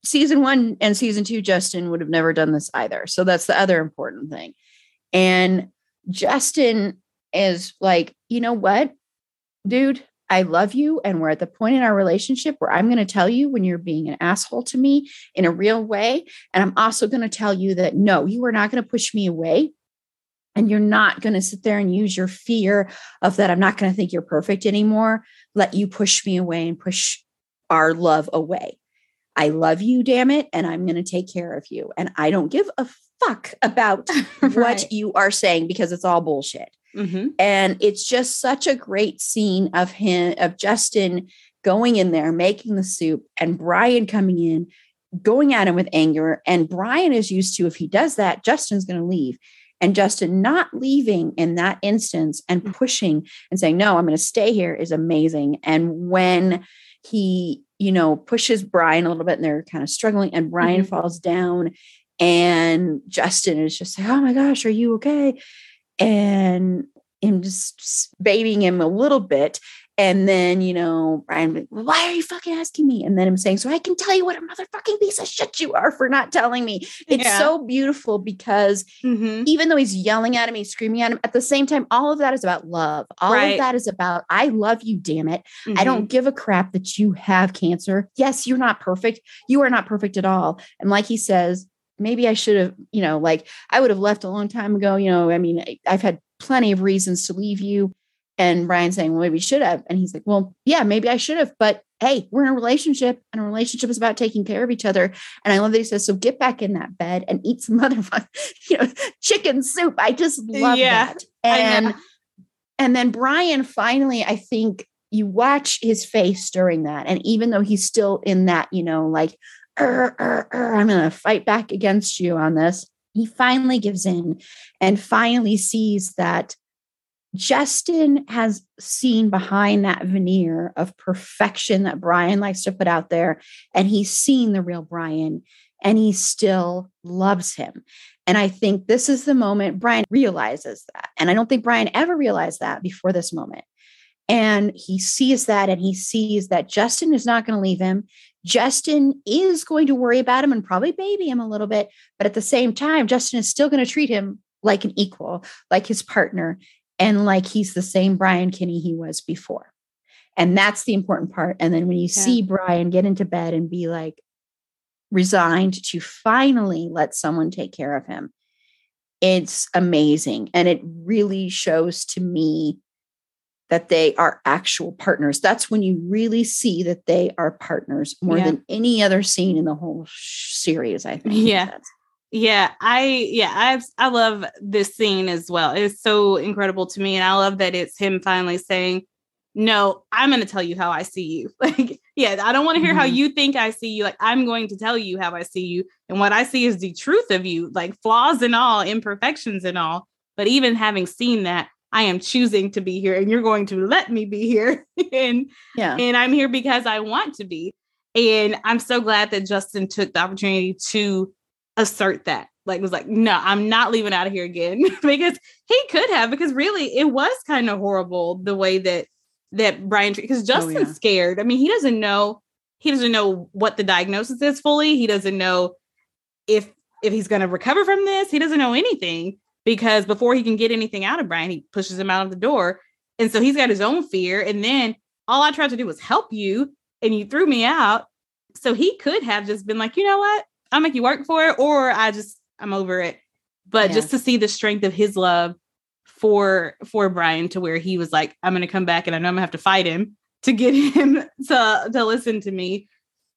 season one and season two, Justin would have never done this either. So that's the other important thing. And Justin is like, you know what, dude, I love you. And we're at the point in our relationship where I'm going to tell you when you're being an asshole to me in a real way. And I'm also going to tell you that no, you are not going to push me away. And you're not going to sit there and use your fear of that I'm not going to think you're perfect anymore, let you push me away and push our love away. I love you, damn it. And I'm going to take care of you. And I don't give a fuck about right. what you are saying because it's all bullshit. Mm-hmm. And it's just such a great scene of him, of Justin going in there, making the soup, and Brian coming in, going at him with anger. And Brian is used to, if he does that, Justin's going to leave. And Justin not leaving in that instance and mm. pushing and saying, No, I'm going to stay here is amazing. And when he, you know, pushes Brian a little bit and they're kind of struggling, and Brian mm-hmm. falls down, and Justin is just like, Oh my gosh, are you okay? And am just babying him a little bit. And then, you know, Brian, well, why are you fucking asking me? And then I'm saying, so I can tell you what a motherfucking piece of shit you are for not telling me. It's yeah. so beautiful because mm-hmm. even though he's yelling at him, he's screaming at him, at the same time, all of that is about love. All right. of that is about, I love you, damn it. Mm-hmm. I don't give a crap that you have cancer. Yes, you're not perfect. You are not perfect at all. And like he says, maybe I should have, you know, like I would have left a long time ago. You know, I mean, I've had plenty of reasons to leave you. And Brian saying, well, maybe should have. And he's like, well, yeah, maybe I should have. But hey, we're in a relationship and a relationship is about taking care of each other. And I love that he says, so get back in that bed and eat some motherfucking, you know, chicken soup. I just love yeah, that. And, and then Brian finally, I think you watch his face during that. And even though he's still in that, you know, like, I'm going to fight back against you on this. He finally gives in and finally sees that Justin has seen behind that veneer of perfection that Brian likes to put out there, and he's seen the real Brian, and he still loves him. And I think this is the moment Brian realizes that. And I don't think Brian ever realized that before this moment. And he sees that, and he sees that Justin is not going to leave him. Justin is going to worry about him and probably baby him a little bit. But at the same time, Justin is still going to treat him like an equal, like his partner, and like he's the same Brian Kinney he was before. And that's the important part. And then when you yeah. see Brian get into bed and be like resigned to finally let someone take care of him, it's amazing. And it really shows to me that they are actual partners. That's when you really see that they are partners more yeah. than any other scene in the whole series, I think. Yeah. Yeah, I yeah, I I love this scene as well. It's so incredible to me and I love that it's him finally saying, "No, I'm going to tell you how I see you." Like, yeah, I don't want to hear mm-hmm. how you think I see you. Like, I'm going to tell you how I see you and what I see is the truth of you, like flaws and all, imperfections and all. But even having seen that, I am choosing to be here and you're going to let me be here. and yeah. and I'm here because I want to be. And I'm so glad that Justin took the opportunity to assert that. Like was like, no, I'm not leaving out of here again. because he could have, because really it was kind of horrible the way that that Brian because Justin's oh, yeah. scared. I mean, he doesn't know he doesn't know what the diagnosis is fully. He doesn't know if if he's going to recover from this. He doesn't know anything because before he can get anything out of Brian, he pushes him out of the door. And so he's got his own fear. And then all I tried to do was help you and you threw me out. So he could have just been like, you know what? I'll make you work for it, or I just I'm over it. But yeah. just to see the strength of his love for for Brian to where he was like, I'm gonna come back and I know I'm gonna have to fight him to get him to to listen to me.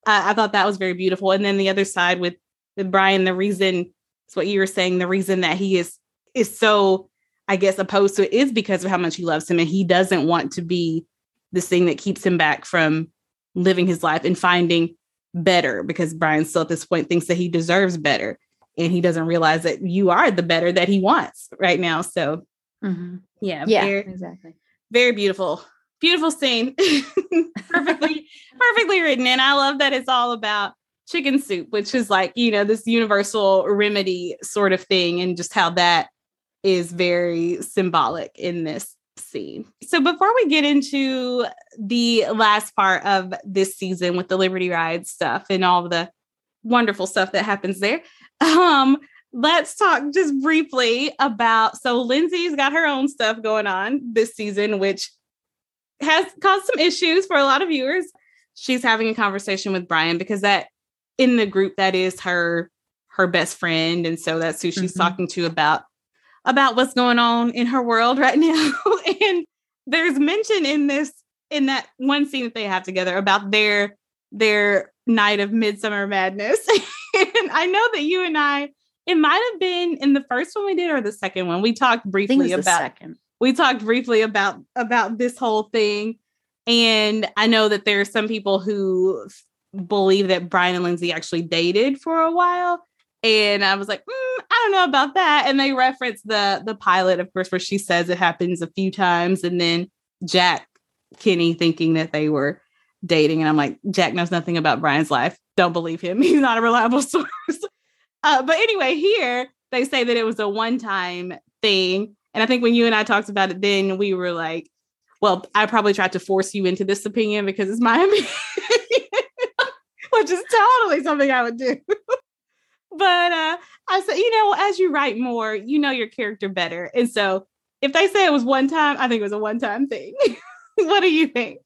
I thought that was very beautiful. And then the other side with with Brian, the reason it's what you were saying. The reason that he is is so, I guess, opposed to it is because of how much he loves him, and he doesn't want to be this thing that keeps him back from living his life and finding better. Because Brian still at this point thinks that he deserves better, and he doesn't realize that you are the better that he wants right now. So, mm-hmm. yeah, yeah, very, exactly, very beautiful beautiful scene perfectly perfectly written and i love that it's all about chicken soup which is like you know this universal remedy sort of thing and just how that is very symbolic in this scene so before we get into the last part of this season with the liberty ride stuff and all the wonderful stuff that happens there um let's talk just briefly about so lindsay's got her own stuff going on this season which has caused some issues for a lot of viewers. She's having a conversation with Brian because that in the group that is her her best friend and so that's who she's mm-hmm. talking to about about what's going on in her world right now. And there's mention in this in that one scene that they have together about their their night of midsummer madness. And i know that you and i it might have been in the first one we did or the second one. We talked briefly about we talked briefly about about this whole thing. And i know that there are some people who believe that brian and lindsay actually dated for a while and i was like mm, i don't know about that. And they reference the the pilot of course where she says it happens a few times and then jack kinney thinking that they were dating and i'm like jack knows nothing about brian's life. Don't believe him. He's not a reliable source. Uh, but anyway here they say that it was a one-time thing and I think when you and I talked about it, then we were like, well, I probably tried to force you into this opinion because it's my opinion, which is totally something I would do. But uh, I said, you know, as you write more, you know your character better. And so if they say it was one time, I think it was a one time thing. what do you think?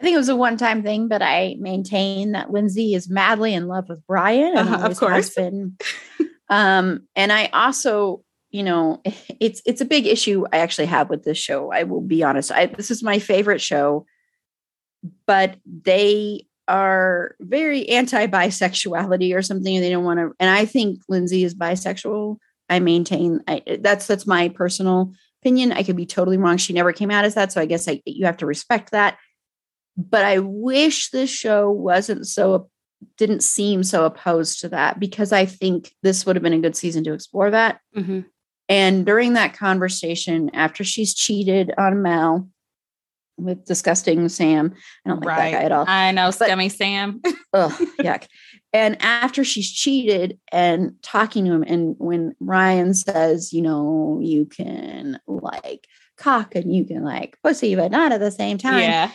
I think it was a one time thing, but I maintain that Lindsay is madly in love with Brian and uh-huh, of course. been. um, and I also you know it's it's a big issue i actually have with this show i will be honest I, this is my favorite show but they are very anti-bisexuality or something and they don't want to and i think lindsay is bisexual i maintain I, that's that's my personal opinion i could be totally wrong she never came out as that so i guess I, you have to respect that but i wish this show wasn't so didn't seem so opposed to that because i think this would have been a good season to explore that mm-hmm. And during that conversation, after she's cheated on Mel with disgusting Sam, I don't like right. that guy at all. I know, but, scummy Sam. ugh, yuck. And after she's cheated and talking to him, and when Brian says, you know, you can like cock and you can like pussy, but not at the same time. Yeah.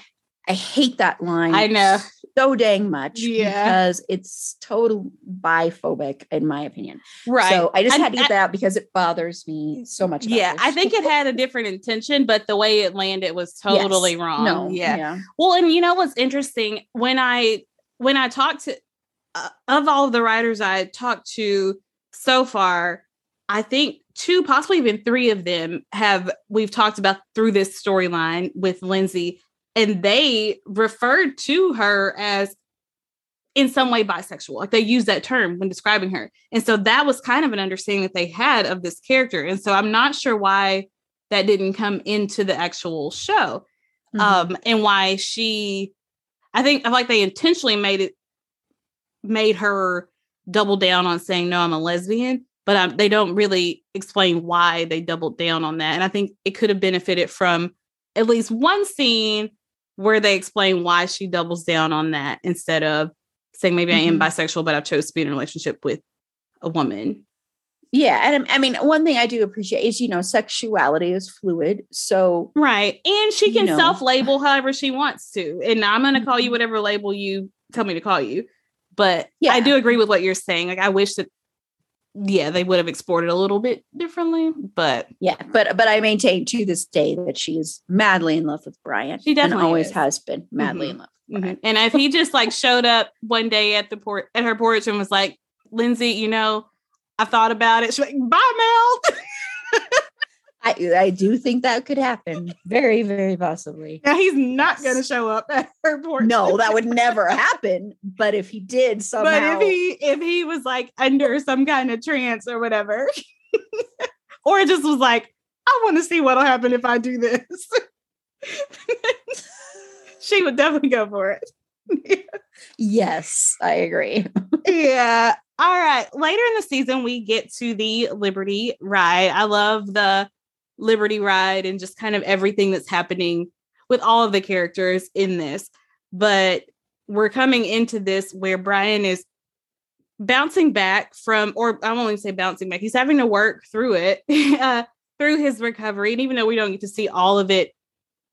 I hate that line. I know so dang much yeah. because it's total biphobic in my opinion. Right. So I just had to get I, that out because it bothers me so much. Yeah, I think it had a different intention, but the way it landed was totally yes. wrong. No. Yeah. yeah. Well, and you know what's interesting when I when I talked to uh, of all of the writers I talked to so far, I think two, possibly even three of them have we've talked about through this storyline with Lindsay and they referred to her as in some way bisexual. Like they use that term when describing her. And so that was kind of an understanding that they had of this character. And so I'm not sure why that didn't come into the actual show. Mm-hmm. Um, and why she I think I like they intentionally made it made her double down on saying no, I'm a lesbian, but um, they don't really explain why they doubled down on that. And I think it could have benefited from at least one scene where they explain why she doubles down on that instead of saying maybe mm-hmm. I am mm-hmm. bisexual, but I've chose to be in a relationship with a woman. Yeah, and I mean, one thing I do appreciate is you know sexuality is fluid, so right, and she can you know. self-label however she wants to, and I'm going to call you mm-hmm. whatever label you tell me to call you. But yeah. I do agree with what you're saying. Like, I wish that yeah, they would have explored it a little bit differently, but yeah, but but I maintain to this day that she is madly in love with Brian. She definitely always is. has been madly mm-hmm. in love. Mm-hmm. And if he just like showed up one day at the port at her porch and was like, Lindsay, you know, I thought about it. She's like, bye, Mel. I, I do think that could happen. Very, very possibly. Now he's not going to show up at her porch. No, that would never happen. But if he did somehow, but if he if he was like under some kind of trance or whatever, or just was like, I want to see what'll happen if I do this, she would definitely go for it. yes, I agree. yeah. All right. Later in the season, we get to the Liberty ride. I love the Liberty ride and just kind of everything that's happening with all of the characters in this. But we're coming into this where Brian is bouncing back from, or I won't even say bouncing back, he's having to work through it, uh, through his recovery. And even though we don't get to see all of it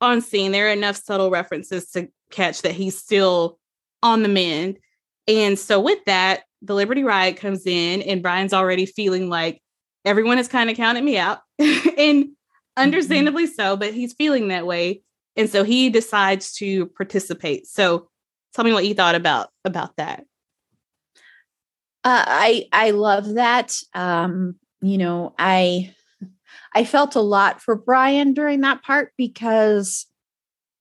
on scene, there are enough subtle references to catch that he's still on the mend. And so, with that, the Liberty Ride comes in, and Brian's already feeling like everyone has kind of counted me out. and. Understandably mm-hmm. so, but he's feeling that way. And so he decides to participate. So tell me what you thought about about that. Uh, I I love that. Um, you know, I I felt a lot for Brian during that part because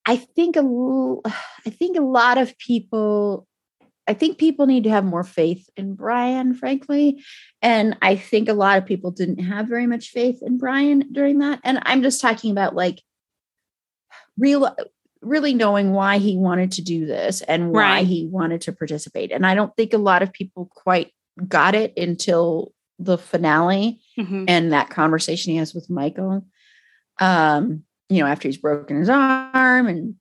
I think a I think a lot of people I think people need to have more faith in Brian, frankly. And I think a lot of people didn't have very much faith in Brian during that. And I'm just talking about like real really knowing why he wanted to do this and why right. he wanted to participate. And I don't think a lot of people quite got it until the finale mm-hmm. and that conversation he has with Michael. Um, you know, after he's broken his arm and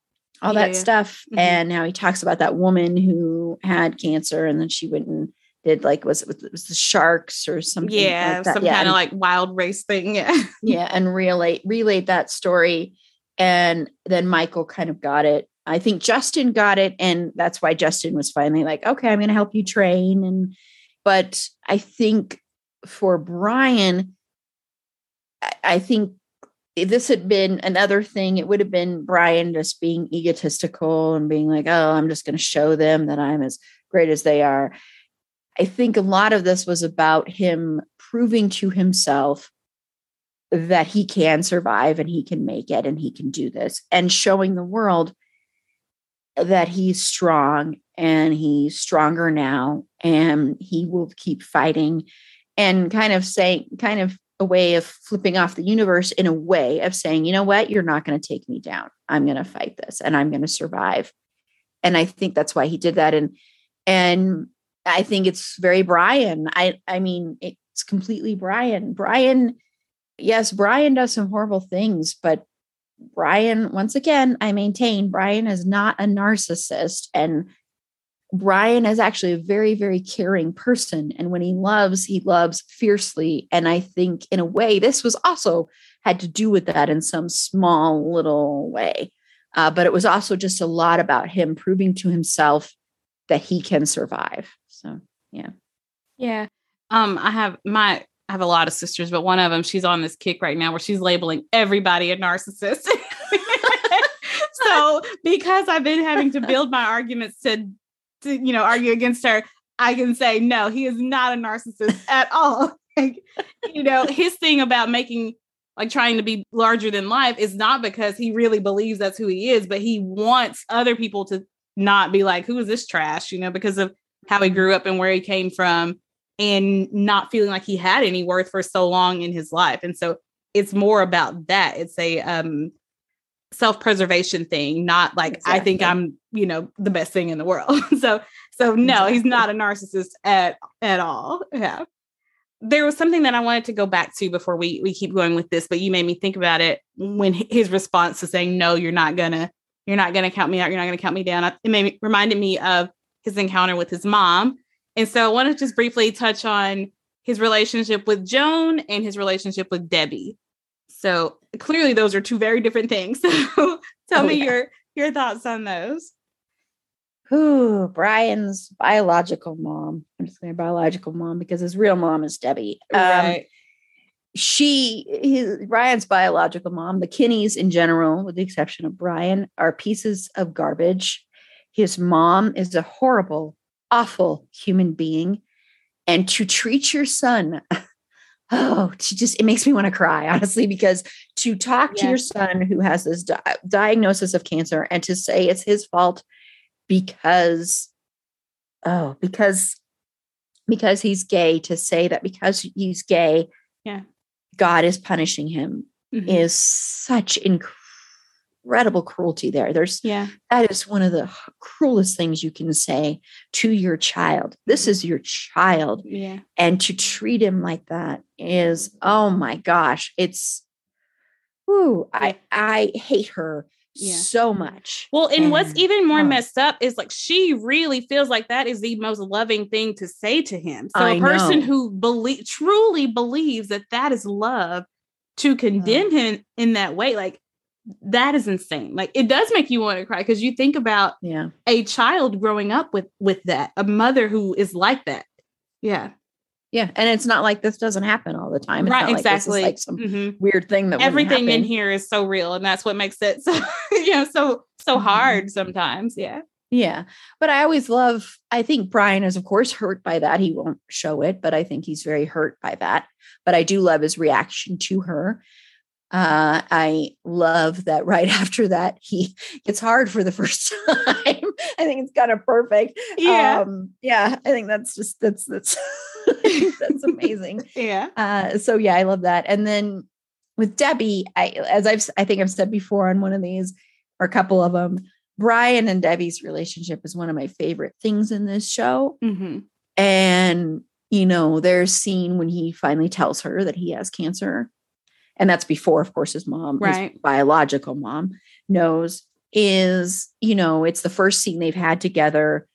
all yeah, that yeah. stuff. Mm-hmm. And now he talks about that woman who had cancer and then she went and did like was it was the sharks or something yeah like some yeah, kind of like wild race thing yeah yeah and relate relayed that story and then michael kind of got it i think justin got it and that's why justin was finally like okay i'm going to help you train and but i think for brian i think if this had been another thing, it would have been Brian just being egotistical and being like, oh, I'm just going to show them that I'm as great as they are. I think a lot of this was about him proving to himself that he can survive and he can make it and he can do this and showing the world that he's strong and he's stronger now and he will keep fighting and kind of saying, kind of a way of flipping off the universe in a way of saying, you know what, you're not going to take me down. I'm going to fight this and I'm going to survive. And I think that's why he did that. And and I think it's very Brian. I I mean, it's completely Brian. Brian, yes, Brian does some horrible things, but Brian, once again, I maintain Brian is not a narcissist and Brian is actually a very, very caring person. And when he loves, he loves fiercely. And I think, in a way, this was also had to do with that in some small little way. Uh, but it was also just a lot about him proving to himself that he can survive. So, yeah. Yeah. Um, I have my I have a lot of sisters, but one of them, she's on this kick right now where she's labeling everybody a narcissist. so because I've been having to build my arguments to to, you know, argue against her, I can say, no, he is not a narcissist at all. Like, you know, his thing about making like trying to be larger than life is not because he really believes that's who he is, but he wants other people to not be like, who is this trash, you know, because of how he grew up and where he came from and not feeling like he had any worth for so long in his life. And so it's more about that. It's a um self-preservation thing, not like exactly. I think I'm, you know, the best thing in the world. so so no, exactly. he's not a narcissist at at all. Yeah. There was something that I wanted to go back to before we we keep going with this, but you made me think about it when his response to saying no, you're not gonna you're not gonna count me out, you're not gonna count me down. It made me, reminded me of his encounter with his mom. And so I want to just briefly touch on his relationship with Joan and his relationship with Debbie. So clearly those are two very different things. So tell oh, me yeah. your your thoughts on those. Who Brian's biological mom. I'm just saying biological mom because his real mom is Debbie. Um, right. Um, she his Brian's biological mom, the Kinneys in general, with the exception of Brian, are pieces of garbage. His mom is a horrible, awful human being. And to treat your son oh, to just it makes me want to cry, honestly, because to talk to your son who has this di- diagnosis of cancer and to say it's his fault because oh, because because he's gay, to say that because he's gay, Yeah. God is punishing him Mhm. is such incredible cruelty there. There's yeah. that is one of the cruelest things you can say to your child. This is your child Yeah. and to treat him like that is oh my gosh it's Ooh, I I hate her Yeah. so much. Well, and what's even more oh. messed up is like she really feels like that is the most loving thing to say to him. So I a person know. who believe truly believes that that is love to condemn him in that way, like that is insane. Like it does make you want to cry because you think about Yeah. a child growing up with with that, a mother who is like that. Yeah, Yeah. And it's not like this doesn't happen all the time. It's right. not like this is exactly. like some Mhm. weird thing that Everything in here is so real, and that's what makes it so you know so so Mhm. hard sometimes. Yeah. Yeah. But I always love, I think Brian is, of course, hurt by that. He won't show it, but I think he's very hurt by that. But I do love his reaction to her. Uh, I love that right after that, he gets hard for the first time. I think it's kind of perfect. Yeah. Um, yeah. I think that's just, that's, that's, that's amazing. yeah. Uh, so yeah, I love that. And then with Debbie, I as I've I think I've said before on one of these or a couple of them, Brian and Debbie's relationship is one of my favorite things in this show. hmm And you know, there's scene when he finally tells her that he has cancer, and that's before, of course, his mom, his biological mom, knows. Is you know, it's the first scene they've had together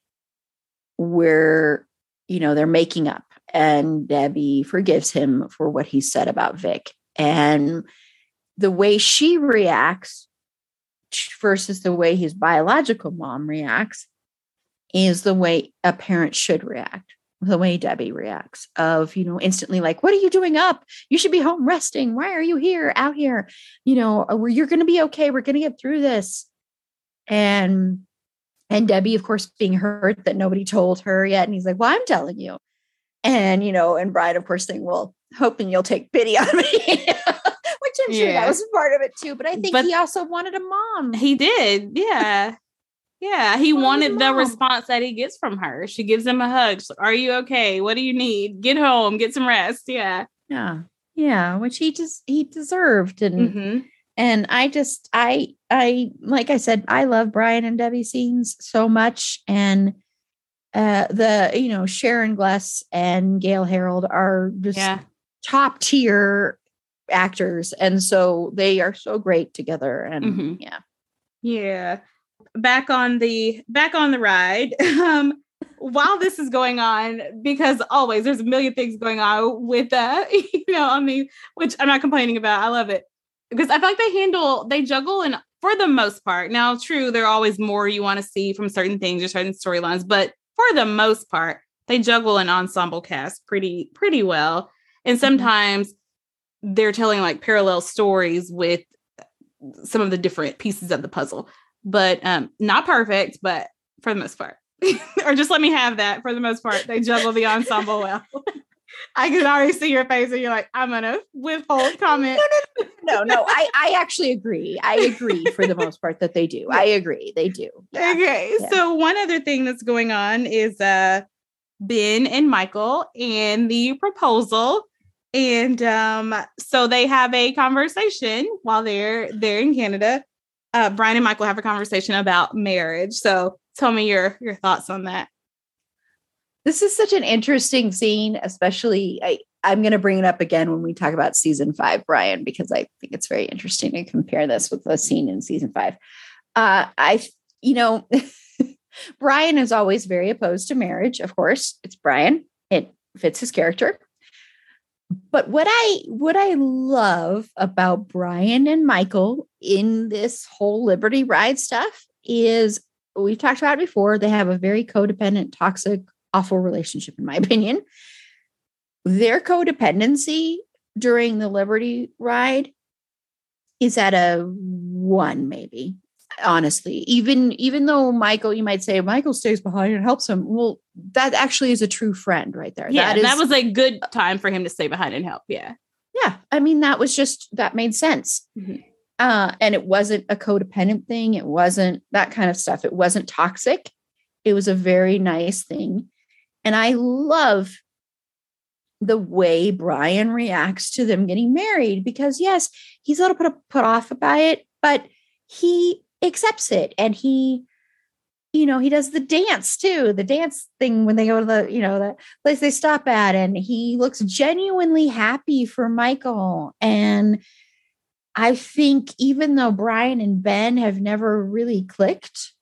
where you know they're making up and Debbie forgives him for what he said about Vic. And the way she reacts versus the way his biological mom reacts is the way a parent should react. The way Debbie reacts of, you know, instantly like, what are you doing up? You should be home resting. Why are you here out here? You know, uh, or you're going to be okay. We're going to get through this. And and Debbie, of course, being hurt that nobody told her yet. And he's like, Well, I'm telling you. And, you know, and Brian, of course, saying, Well, hoping you'll take pity on me. Which I'm sure Yeah. that was part of it too. But I think But- he also wanted a mom. He did. Yeah. Yeah. He wanted the response that he gets from her. She gives him a hug. Like, Are you okay? What do you need? Get home, get some rest. Yeah. Yeah. Yeah. Which he just he deserved. And hmm and I just I I like I said, I love Brian and Debbie scenes so much. And uh the you know, Sharon Gless and Gale Harold are just Yeah. top tier actors and so they are so great together and Mhm. yeah Yeah. Back on the back on the ride. Um while this is going on, because always there's a million things going on with uh, you know, on the which I'm not complaining about. I love it. Because I feel like they handle they juggle and for the most part. Now, true, there are always more you want to see from certain things or certain storylines, but for the most part, they juggle an ensemble cast pretty pretty well. And sometimes they're telling like parallel stories with some of the different pieces of the puzzle but um not perfect but for the most part. Or just let me have that for the most part. They juggle the ensemble well. I can already see your face and you're like i'm gonna withhold comment. no no no. i i actually agree. I agree for the most part that they do. I agree. They do. Yeah. okay. Yeah. so one other thing that's going on is uh ben and michael and the proposal. And um so they have a conversation while they're they're in canada uh brian and michael have a conversation about marriage. So tell me your your thoughts on that. This is such an interesting scene especially i i'm going to bring it up again when we talk about season five brian because i think it's very interesting to compare this with the scene in season five. Uh i you know brian is always very opposed to marriage of course it's brian it fits his character but what i what i love about brian and michael in this whole liberty ride stuff is we've talked about before they have a very codependent toxic awful relationship in my opinion. Their codependency during the liberty ride is at a one maybe honestly even even though michael you might say michael stays behind and helps him well that actually is a true friend right there Yeah, that, is, that was a good time for him to stay behind and help. Yeah. yeah i mean that was just that made sense Mhm. uh and it wasn't a codependent thing it wasn't that kind of stuff it wasn't toxic it was a very nice thing and i love the way brian reacts to them getting married because yes he's a little bit put off by it but he accepts it. And he you know he does the dance too the dance thing when they go to the you know the place they stop at. And he looks genuinely happy for michael. And i think even though brian and ben have never really clicked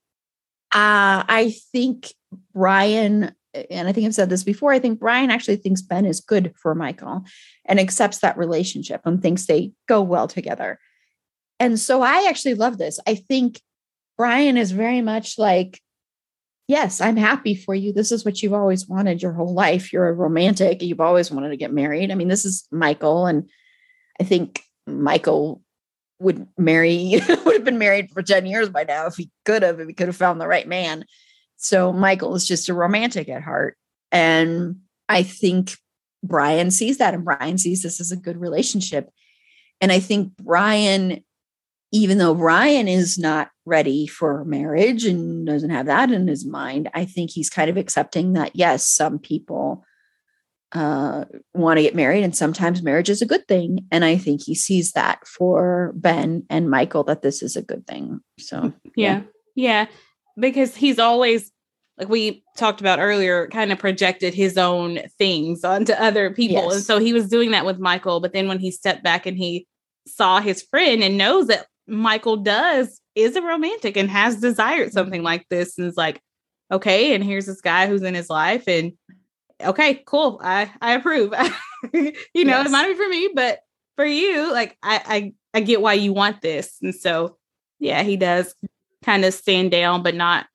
uh i think brian and i think i've said this before i think brian actually thinks ben is good for michael and accepts that relationship and thinks they go well together and so I actually love this. I think Brian is very much like, yes, I'm happy for you. This is what you've always wanted your whole life. You're a romantic. You've always wanted to get married. I mean, this is Michael. And I think Michael would marry, would have been married for 10 years by now if he could have, if he could have found the right man. So Michael is just a romantic at heart. And I think Brian sees that and Brian sees this as a good relationship. And I think Brian even though Brian is not ready for marriage and doesn't have that in his mind, I think he's kind of accepting that yes, some people uh, want to get married, and sometimes marriage is a good thing. And I think he sees that for Ben and Michael that this is a good thing. So Yeah. Yeah. Because he's always, like we talked about earlier, kind of projected his own things onto other people. And so he was doing that with Michael. But then when he stepped back and he saw his friend and knows that Michael does, is a romantic and has desired mm-hmm. something like this, and is like, okay, and here's this guy who's in his life. And okay, cool. I, I approve. you know, Yes. it might be for me, but for you, like I, I I get why you want this. And so yeah, he does kind of stand down, but not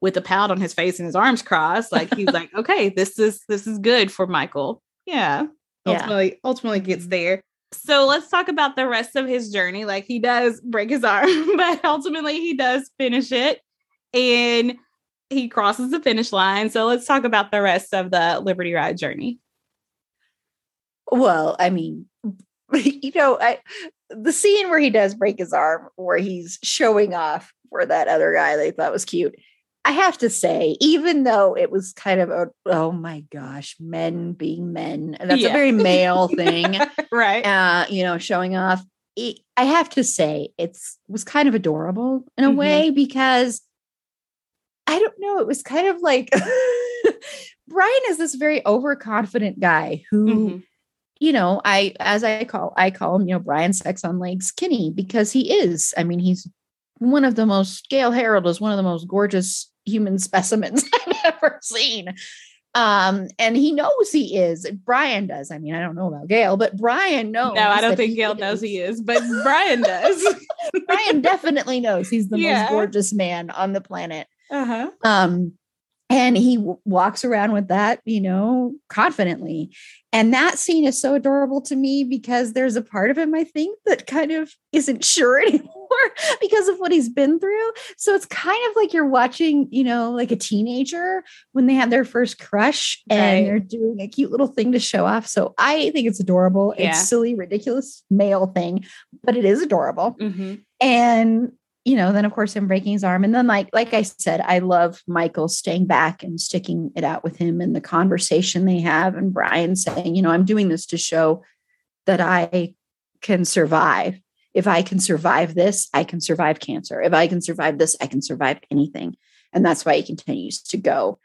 with a pout on his face and his arms crossed. Like he's like, okay, this is this is good for Michael. Yeah. Yeah. Ultimately, ultimately gets there. So let's talk about the rest of his journey. Like he does break his arm, but ultimately he does finish it and he crosses the finish line. So let's talk about the rest of the Liberty Ride journey. Well, I mean, you know, I the scene where he does break his arm, where he's showing off for that other guy they thought was cute. I have to say, even though it was kind of a oh my gosh, men being men, and that's Yeah. a very male thing, right. uh, you know, showing off. It, I have to say, it's was kind of adorable in a Mhm. way because I don't know, it was kind of like Brian is this very overconfident guy who Mhm. you know, I as I call I call him, you know, Brian Sex on Legs Kinney because he is. I mean, he's one of the most Gale Harold is one of the most gorgeous human specimens I've ever seen. Um, and he knows he is. Brian does. I mean, I don't know about Gale, but Brian knows. No, I don't think Gale knows he is, but Brian does. Brian definitely knows he's the Yeah. most gorgeous man on the planet. uh-huh. Um, and he w- walks around with that, you know, confidently. And that scene is so adorable to me because there's a part of him, I think, that kind of isn't sure anymore because of what he's been through. So it's kind of like you're watching, you know, like a teenager when they have their first crush and Right. they're doing a cute little thing to show off. So I think it's adorable. Yeah. It's silly, ridiculous male thing, but it is adorable Mhm. and you know then of course him breaking his arm and then like like i said i love michael staying back and sticking it out with him and the conversation they have and brian saying you know i'm doing this to show that i can survive if i can survive this i can survive cancer if i can survive this i can survive anything and that's why he continues to go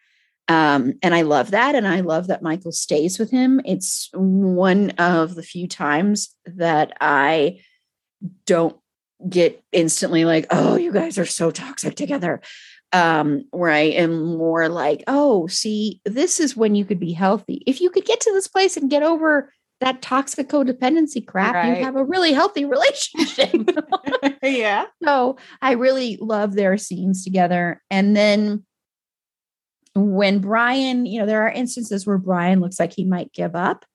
um, and I love that. And I love that Michael stays with him. It's one of the few times that I don't get instantly like, oh, you guys are so toxic together. Um, where I am more like, oh, see, this is when you could be healthy. If you could get to this place and get over that toxic codependency crap, Right. you have a really healthy relationship. yeah. so I really love their scenes together. And then when Brian, you know, there are instances where Brian looks like he might give up.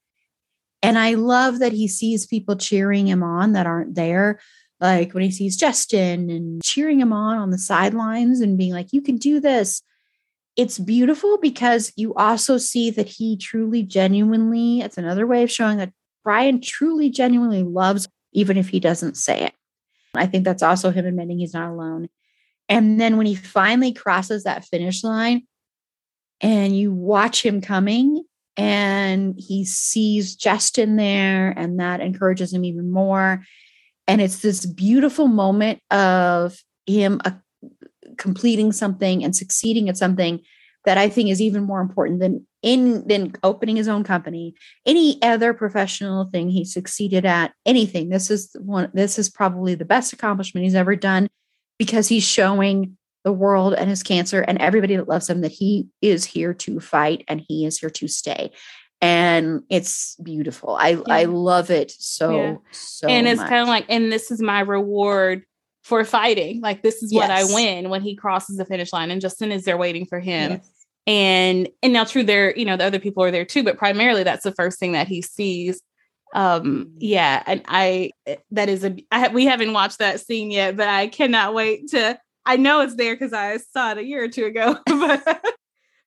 And I love that he sees people cheering him on that aren't there. like when he sees Justin and cheering him on on the sidelines and being like, you can do this. It's beautiful because you also see that he truly, genuinely, it's another way of showing that Brian truly, genuinely loves, even if he doesn't say it. I think that's also him admitting he's not alone. And then when he finally crosses that finish line and you watch him coming and he sees Justin there, and that encourages him even more. And it's this beautiful moment of him completing something and succeeding at something that I think is even more important than in than opening his own company, any other professional thing he succeeded at, anything. This is one this is probably the best accomplishment he's ever done because he's showing the world and his cancer and everybody that loves him that he is here to fight and he is here to stay and it's beautiful. I yeah. I love it so yeah. so. And it's kind of like, and this is my reward for fighting. Like this is what. I win when he crosses the finish line, and Justin is there waiting for him. Yes. And and now, true, there you know the other people are there too, but primarily that's the first thing that he sees. Um, mm-hmm. yeah, and I that is a I we haven't watched that scene yet, but I cannot wait to. I know it's there because I saw it a year or two ago, but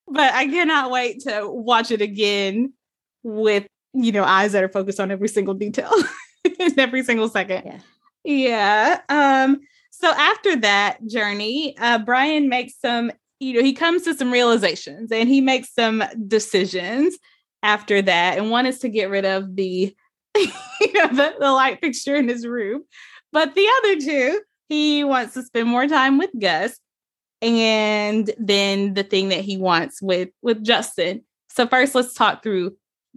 but I cannot wait to watch it again with you know eyes that are focused on every single detail in every single second. Yeah. Yeah. Um, so after that journey, uh, Brian makes some, you know, he comes to some realizations and he makes some decisions after that. And one is to get rid of the, you know, the, the light fixture in his room. But the other two, he wants to spend more time with Gus and then the thing that he wants with with Justin. So first let's talk through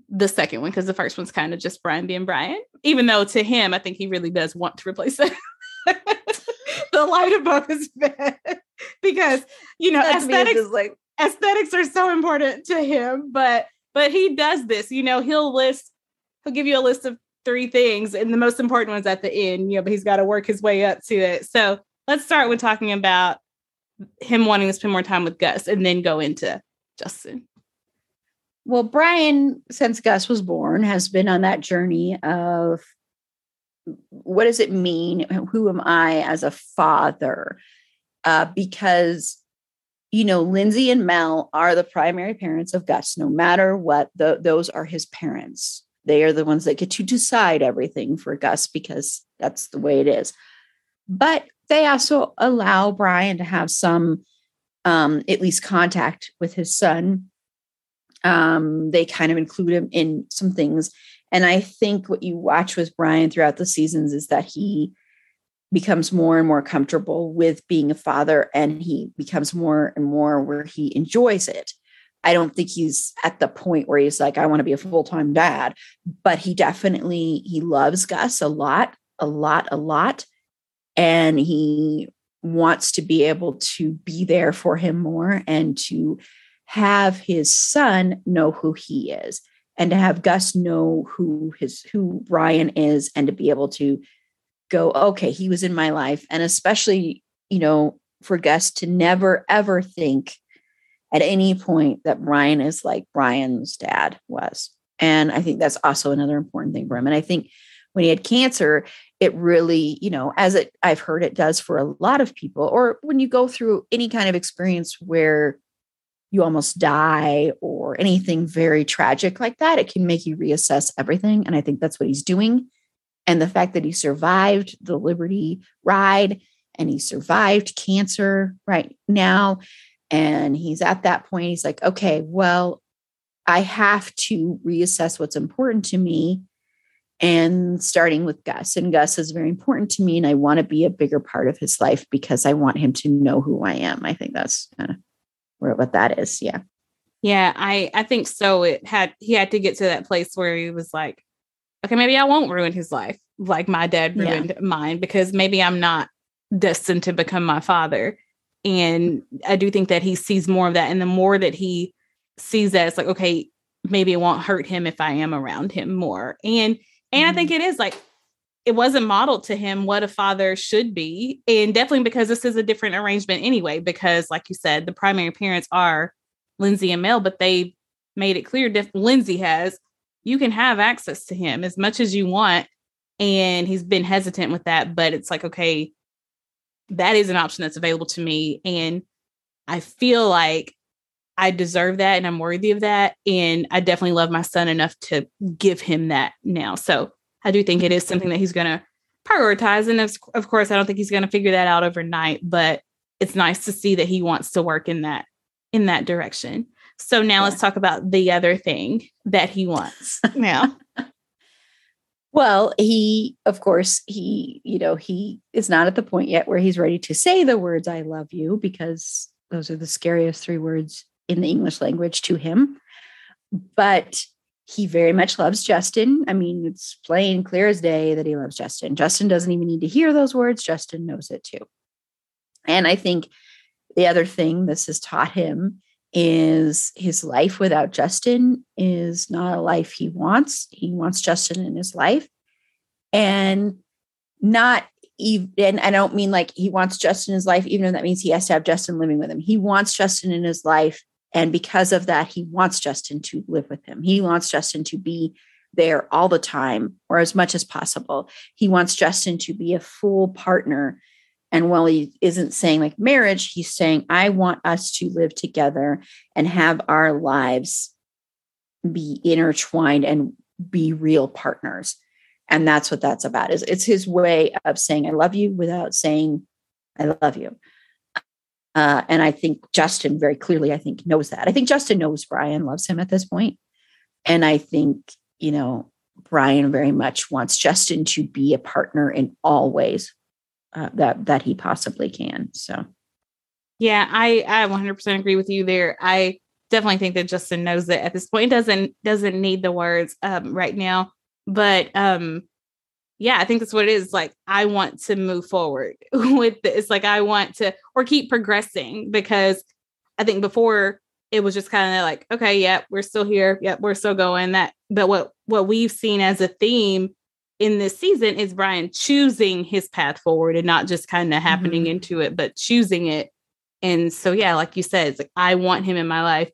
the second one because the first one's kind of just Brian being Brian, even though to him, I think he really does want to replace it. the light above his bed. Because you know that aesthetics like aesthetics are so important to him but but he does this you know he'll list he'll give you a list of three things and the most important one's at the end you know but he's got to work his way up to it. So let's start with talking about him wanting to spend more time with gus and then go into justin well, Brian, since Gus was born, has been on that journey of what does it mean? Who am I as a father? Uh, because, you know, Lindsay and Mel are the primary parents of Gus, no matter what, the, those are his parents. They are the ones that get to decide everything for Gus because that's the way it is. But they also allow Brian to have some, um, at least contact with his son um, they kind of include him in some things. And I think what you watch with Brian throughout the seasons is that he becomes more and more comfortable with being a father and he becomes more and more where he enjoys it. I don't think he's at the point where he's like, I want to be a full-time dad, but he definitely he loves Gus a lot, a lot, a lot. And he wants to be able to be there for him more and to have his son know who he is and to have Gus know who his who Brian is and to be able to go okay he was in my life. And especially you know for Gus to never ever think at any point that Brian is like Brian's dad was. And I think that's also another important thing for him. And I think when he had cancer it really you know as it I've heard it does for a lot of people or when you go through any kind of experience where you almost die or anything very tragic like that, it can make you reassess everything. And I think that's what he's doing. And the fact that he survived the Liberty ride and he survived cancer right now. And he's at that point, he's like, okay, well, I have to reassess what's important to me. And starting with Gus, and Gus is very important to me, and I want to be a bigger part of his life because I want him to know who I am. I think that's kind of what that is. Yeah. Yeah, I I think so. It had he had to get to that place where he was like, okay, maybe I won't ruin his life like my dad ruined yeah. mine because maybe I'm not destined to become my father. And I do think that he sees more of that. And the more that he sees that, it's like, okay, maybe it won't hurt him if I am around him more. And and mm-hmm. I think it is like it wasn't modeled to him what a father should be. And definitely because this is a different arrangement anyway, because like you said, the primary parents are Lindsay and Mel, but they made it clear that Lindsay has, you can have access to him as much as you want. and he's been hesitant with that, but it's like, okay, that is an option that's available to me. And I feel like I deserve that and I'm worthy of that. And I definitely love my son enough to give him that now. So I do think it is something that he's going to prioritize. And of, of course, I don't think he's going to figure that out overnight, but it's nice to see that he wants to work in that in that direction. So now yeah. let's talk about the other thing that he wants now. well, he, of course, he, you know, he is not at the point yet where he's ready to say the words, I love you, because those are the scariest three words in the English language to him. But he very much loves Justin. I mean, it's plain clear as day that he loves Justin. Justin doesn't even need to hear those words, Justin knows it too. And I think the other thing this has taught him is his life without Justin is not a life he wants. He wants Justin in his life. And not even, and I don't mean like he wants Justin in his life, even though that means he has to have Justin living with him. He wants Justin in his life and because of that, he wants Justin to live with him. He wants Justin to be there all the time or as much as possible. He wants Justin to be a full partner. And while he isn't saying like marriage, he's saying, I want us to live together and have our lives be intertwined and be real partners. And that's what that's about. Is it's his way of saying I love you without saying I love you. Uh, and I think Justin very clearly, I think, knows that. I think Justin knows Brian loves him at this point. And I think, you know, Brian very much wants Justin to be a partner in all ways uh, that that he possibly can. So, yeah, I I 100% agree with you there. I definitely think that Justin knows that at this point doesn't doesn't need the words um, right now, but um, yeah, I think that's what it is. Like, I want to move forward with this. Like, I want to, or keep progressing because I think before it was just kind of like, okay, yeah, we're still here. Yeah, we're still going. That, but what what we've seen as a theme in this season is Brian choosing his path forward and not just kind of happening mm-hmm. into it, but choosing it. And so, yeah, like you said, it's like I want him in my life,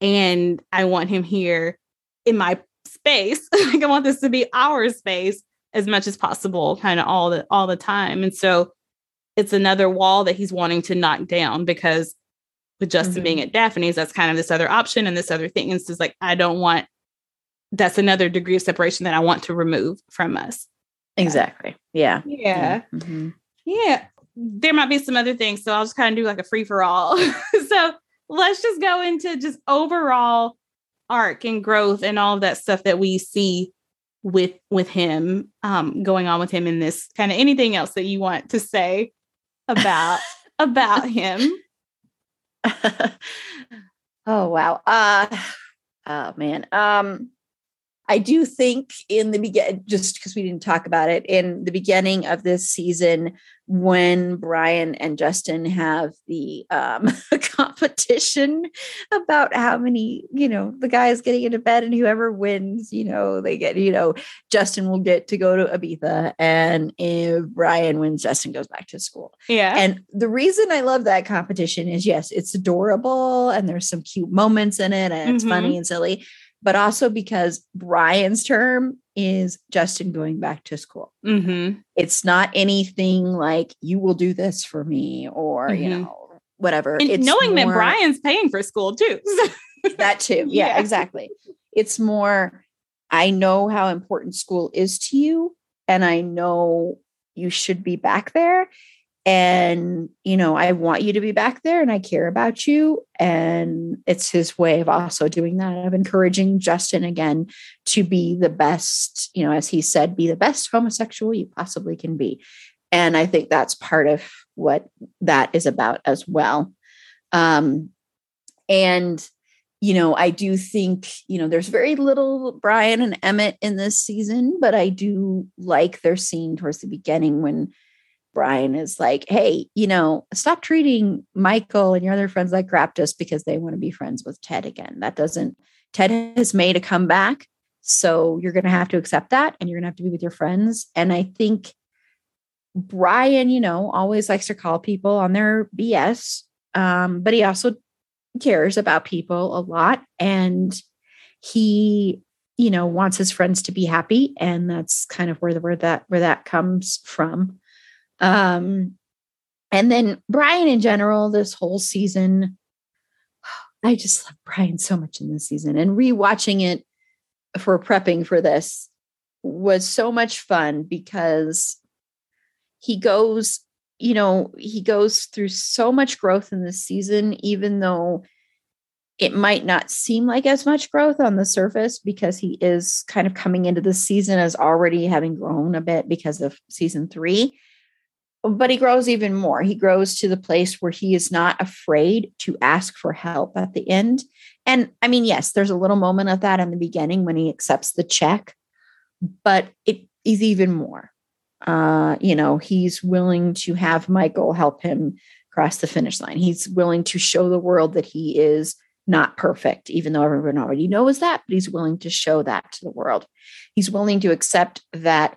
and I want him here in my space. like I want this to be our space as much as possible kind of all the all the time and so it's another wall that he's wanting to knock down because with Justin mm-hmm. being at Daphne's, that's kind of this other option and this other thing. And so it's like, I don't want that's another degree of separation that I want to remove from us. Exactly. Yeah. Yeah. Mm-hmm. Yeah. There might be some other things. So I'll just kind of do like a free for all. so let's just go into just overall arc and growth and all of that stuff that we see with with him um going on with him in this kind of anything else that you want to say about about him? Oh wow. Uh oh man. Um I do think in the beginning, just because we didn't talk about it, in the beginning of this season, when Brian and Justin have the um, competition about how many, you know, the guys getting into bed and whoever wins, you know, they get, you know, Justin will get to go to Ibiza. And if Brian wins, Justin goes back to school. Yeah. And the reason I love that competition is yes, it's adorable and there's some cute moments in it and it's mm-hmm. funny and silly but also because Brian's term is Justin going back to school. Mm-hmm. It's not anything like you will do this for me or, mm-hmm. you know, whatever. And it's knowing more, that Brian's paying for school too. that too. Yeah, yeah, exactly. It's more, I know how important school is to you, and I know you should be back there and you know i want you to be back there and i care about you. And it's his way of also doing that of encouraging justin again to be the best you know as he said be the best homosexual you possibly can be. And i think that's part of what that is about as well. Um and you know i do think you know there's very little brian and emmett in this season but i do like their scene towards the beginning when Brian is like, hey, you know, stop treating Michael and your other friends like crap just because they want to be friends with Ted again. That doesn't, Ted has made a comeback. So you're going to have to accept that and you're going to have to be with your friends. And I think Brian, you know, always likes to call people on their BS, um, but he also cares about people a lot. And he you know, wants his friends to be happy. And that's kind of where the where that where that comes from. Um, and then Brian in general, this whole season, I just love Brian so much in this season. And rewatching it for prepping for this was so much fun because he goes, you know, he goes through so much growth in this season, even though it might not seem like as much growth on the surface because he is kind of coming into the season as already having grown a bit because of season three. But he grows even more. He grows to the place where he is not afraid to ask for help at the end. And I mean, yes, there's a little moment of that in the beginning when he accepts the check, but it is even more. Uh, you know, he's willing to have Michael help him cross the finish line. He's willing to show the world that he is not perfect, even though everyone already knows that, but he's willing to show that to the world. He's willing to accept that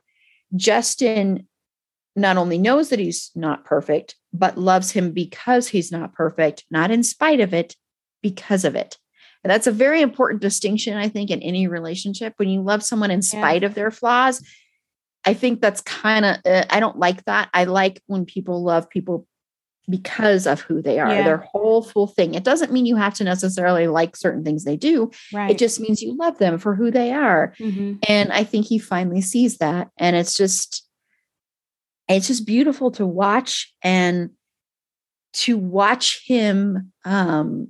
Justin not only knows that he's not perfect, but loves him because he's not perfect, not in spite of it, because of it. And that's a very important distinction, I think, in any relationship. When you love someone in spite yeah. of their flaws, I think that's kind of, uh, I don't like that. I like when people love people because of who they are, yeah. their whole full thing. It doesn't mean you have to necessarily like certain things they do. Right. It just means you love them for who they are. Mm-hmm. And I think he finally sees that. And it's just, it's just beautiful to watch and to watch him um,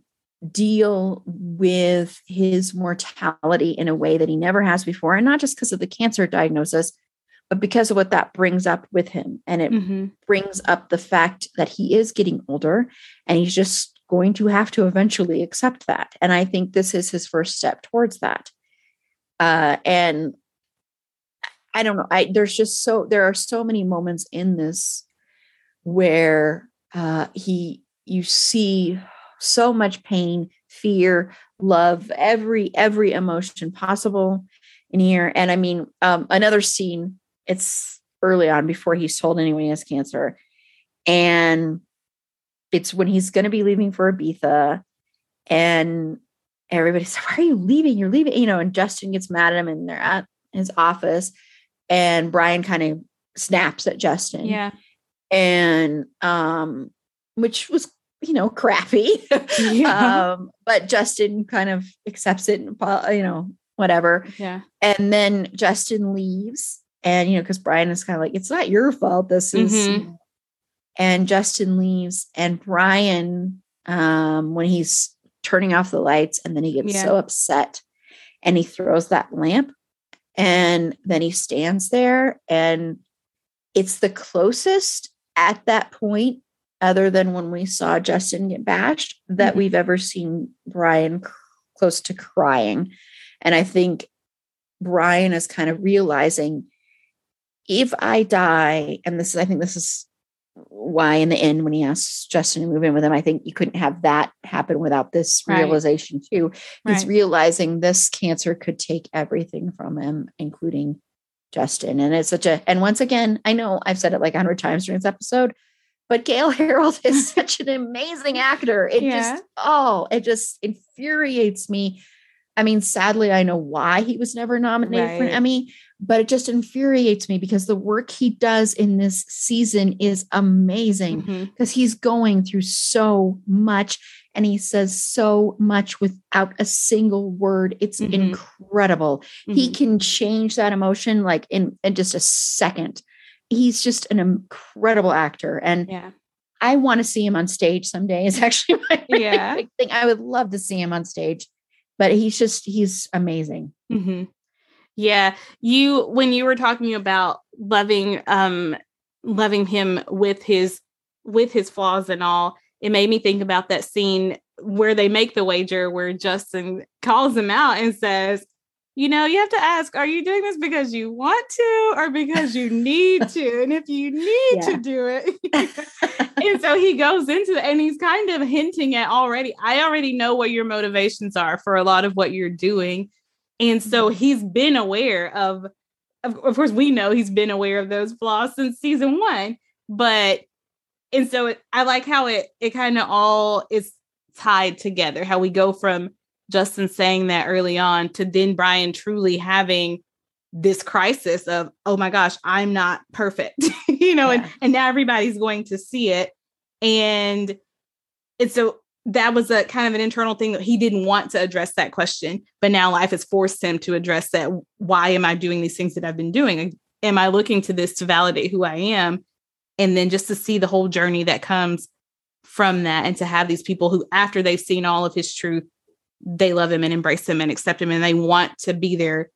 deal with his mortality in a way that he never has before. And not just because of the cancer diagnosis, but because of what that brings up with him. And it mm-hmm. brings up the fact that he is getting older and he's just going to have to eventually accept that. And I think this is his first step towards that. Uh, and I don't know. I there's just so there are so many moments in this where uh, he you see so much pain, fear, love, every every emotion possible in here. And I mean, um, another scene it's early on before he's told anyone he has cancer. And it's when he's going to be leaving for Ibiza. And everybody says, Why are you leaving? You're leaving. You know, and Justin gets mad at him and they're at his office. And Brian kind of snaps at Justin. Yeah. And um, which was, you know, crappy. Yeah. um, but Justin kind of accepts it and you know, whatever. Yeah. And then Justin leaves and, you know, because Brian is kind of like, it's not your fault. This is, mm-hmm. and Justin leaves. And Brian, um, when he's turning off the lights and then he gets yeah. so upset and he throws that lamp and then he stands there and it's the closest at that point other than when we saw Justin get bashed that mm-hmm. we've ever seen Brian close to crying. And I think Brian is kind of realizing if I die, and this is, I think this is why in the end, when he asks Justin to move in with him, I think you couldn't have that happen without this right. realization too. He's right. realizing this cancer could take everything from him, including Justin. And it's such a, and once again, I know I've said it like a hundred times during this episode, but Gale Harold is such an amazing actor. It yeah. just, oh, it just infuriates me. I mean, sadly, I know why he was never nominated right. for an Emmy, but it just infuriates me because the work he does in this season is amazing because mm-hmm. he's going through so much and he says so much without a single word it's mm-hmm. incredible mm-hmm. he can change that emotion like in, in just a second he's just an incredible actor and yeah i want to see him on stage someday is actually my yeah. big thing i would love to see him on stage but he's just he's amazing mm-hmm. Yeah. You when you were talking about loving um loving him with his with his flaws and all, it made me think about that scene where they make the wager where Justin calls him out and says, you know, you have to ask, are you doing this because you want to or because you need to? And if you need yeah. to do it. and so he goes into it and he's kind of hinting at already, I already know what your motivations are for a lot of what you're doing. And so mm-hmm. he's been aware of, of, of course, we know he's been aware of those flaws since season one. But, and so it, I like how it, it kind of all is tied together, how we go from Justin saying that early on to then Brian truly having this crisis of, oh my gosh, I'm not perfect, you know, yeah. and, and now everybody's going to see it. And and so that was a kind of an internal thing that he didn't want to address that question, but now life has forced him to address that. Why am I doing these things that I've been doing? Am I looking to this to validate who I am? And then just to see the whole journey that comes from that and to have these people who, after they've seen all of his truth, they love him and embrace him and accept him and they want to be there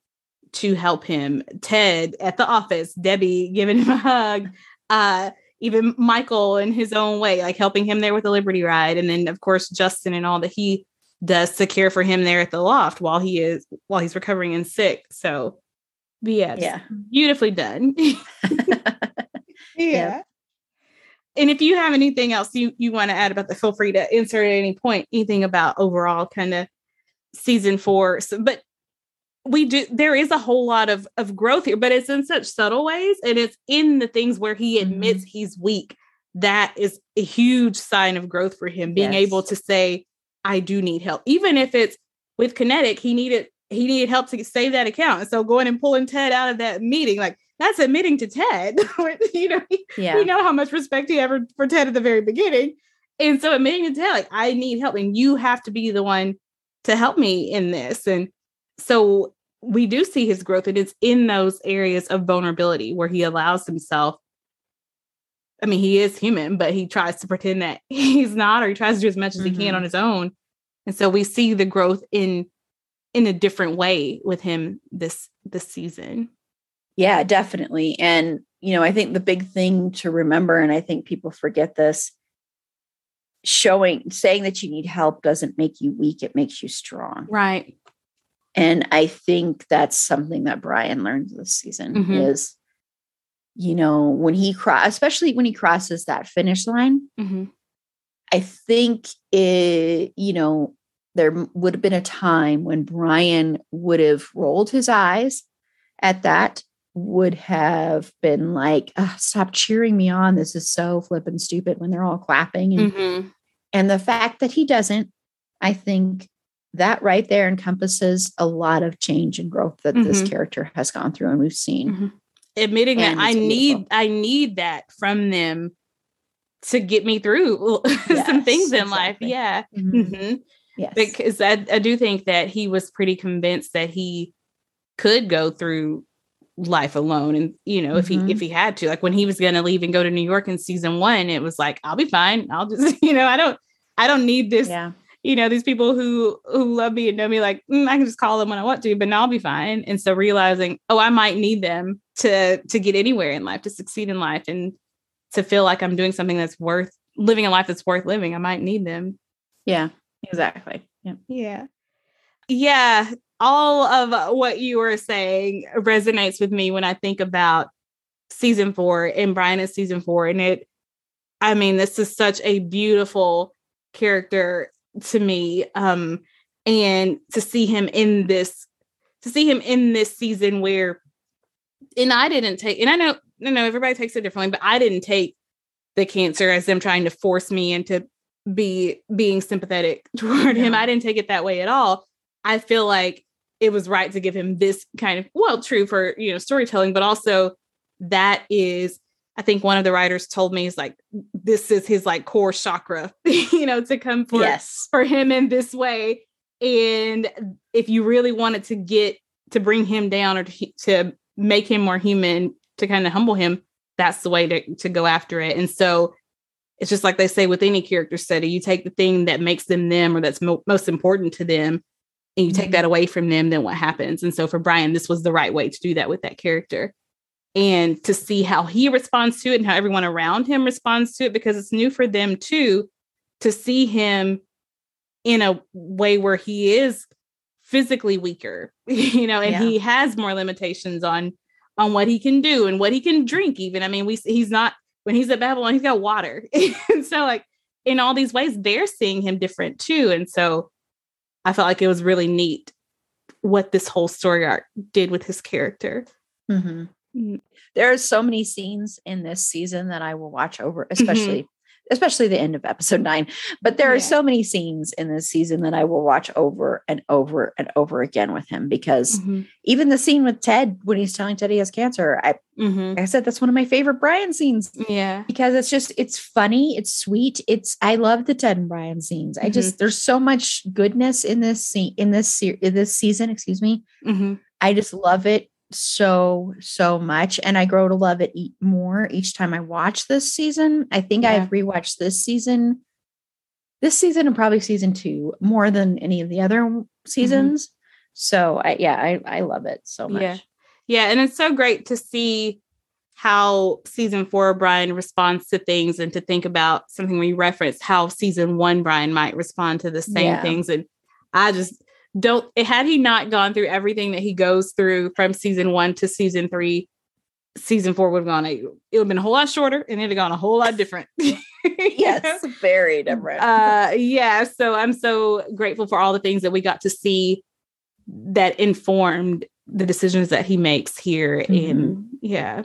to help him. Ted at the office, Debbie giving him a hug, uh, even Michael in his own way, like helping him there with the Liberty ride. And then of course Justin and all that he does to care for him there at the loft while he is while he's recovering and sick. So yeah, yeah. beautifully done. yeah. And if you have anything else you, you want to add about the feel free to insert at any point, anything about overall kind of season four. So, but we do there is a whole lot of of growth here but it's in such subtle ways and it's in the things where he admits mm-hmm. he's weak that is a huge sign of growth for him being yes. able to say i do need help even if it's with Kinnetik he needed he needed help to save that account and so going and pulling ted out of that meeting like that's admitting to ted you know yeah. we know how much respect he ever for ted at the very beginning and so admitting to ted like i need help and you have to be the one to help me in this and so we do see his growth and it's in those areas of vulnerability where he allows himself I mean, he is human, but he tries to pretend that he's not, or he tries to do as much as mm-hmm. he can mm-hmm. on his own. And so we see the growth in in a different way with him this this season. Yeah, definitely. And you know, I think the big thing to remember, and I think people forget this, showing saying that you need help doesn't make you weak, it makes you strong. Right. And I think that's something that Brian learned this season mm-hmm. is, you know, when he cross, especially when he crosses that finish line, mm-hmm. I think it, you know, there would have been a time when Brian would have rolled his eyes at that, would have been like, stop cheering me on. This is so flippin' stupid when they're all clapping. And, mm-hmm. and the fact that he doesn't, I think that right there encompasses a lot of change and growth that mm-hmm. this character has gone through and we've seen. Mm-hmm. Admitting and that I need I need that from them to get me through yes, some things in exactly. life. Yeah. Mm-hmm. mm-hmm. Yes. Because I, I do think that he was pretty convinced that he could go through life alone and you know if he if mm-hmm. he had to like when he was going to leave and go to New York in season 1 it was like I'll be fine I'll just you know I don't I don't need this yeah you know, these people who who love me and know me, like mm, I can just call them when I want to, but now I'll be fine. And so realizing, oh, I might need them to to get anywhere in life, to succeed in life, and to feel like I'm doing something that's worth living a life that's worth living. I might need them. Yeah, exactly. Yeah, yeah, yeah. All of what you were saying resonates with me when I think about season four and Brian is season four, and it. I mean, this is such a beautiful character to me um and to see him in this to see him in this season where and I didn't take and I know you know everybody takes it differently but I didn't take the cancer as them trying to force me into be being sympathetic toward yeah. him I didn't take it that way at all I feel like it was right to give him this kind of well true for you know storytelling but also that is I think one of the writers told me is like this is his like core chakra, you know, to come for yes. for him in this way. And if you really wanted to get to bring him down or to, to make him more human, to kind of humble him, that's the way to, to go after it. And so it's just like they say with any character study, you take the thing that makes them them or that's mo- most important to them and you take mm-hmm. that away from them, then what happens? And so for Brian, this was the right way to do that with that character and to see how he responds to it and how everyone around him responds to it because it's new for them too to see him in a way where he is physically weaker you know and yeah. he has more limitations on on what he can do and what he can drink even i mean we he's not when he's at babylon he's got water and so like in all these ways they're seeing him different too and so i felt like it was really neat what this whole story arc did with his character mm-hmm. Mm, there are so many scenes in this season that I will watch over, mm-hmm. especially mm-hmm. especially the end of episode nine. But there Yeah. are so many scenes in this season that I will watch over and over and over again with him because Mhm. even the scene with Ted when he's telling Ted he has cancer, I, Mhm. I said that's one of my favorite Brian scenes Yeah. because it's just it's funny, it's sweet, it's I love the Ted and Brian scenes. I just there's so much goodness in this scene in this se- in this season, excuse me. Mhm. I just love it so so much and I grow to love it more each time I watch this season. I think Yeah. I've rewatched this season this season and probably season 2 more than any of the other mm-hmm. seasons. So I yeah, I I love it so much. Yeah. Yeah, and it's so great to see how season four Brian responds to things and to think about something we referenced how season one Brian might respond to the same Yeah. things. And I just don't had he not gone through everything that he goes through from season one to season three, season four would have gone it would have been a whole lot shorter and it'd have gone a whole lot different. Yes, very different. uh yeah so i'm so grateful for all the things that we got to see that informed the decisions that he makes here in yeah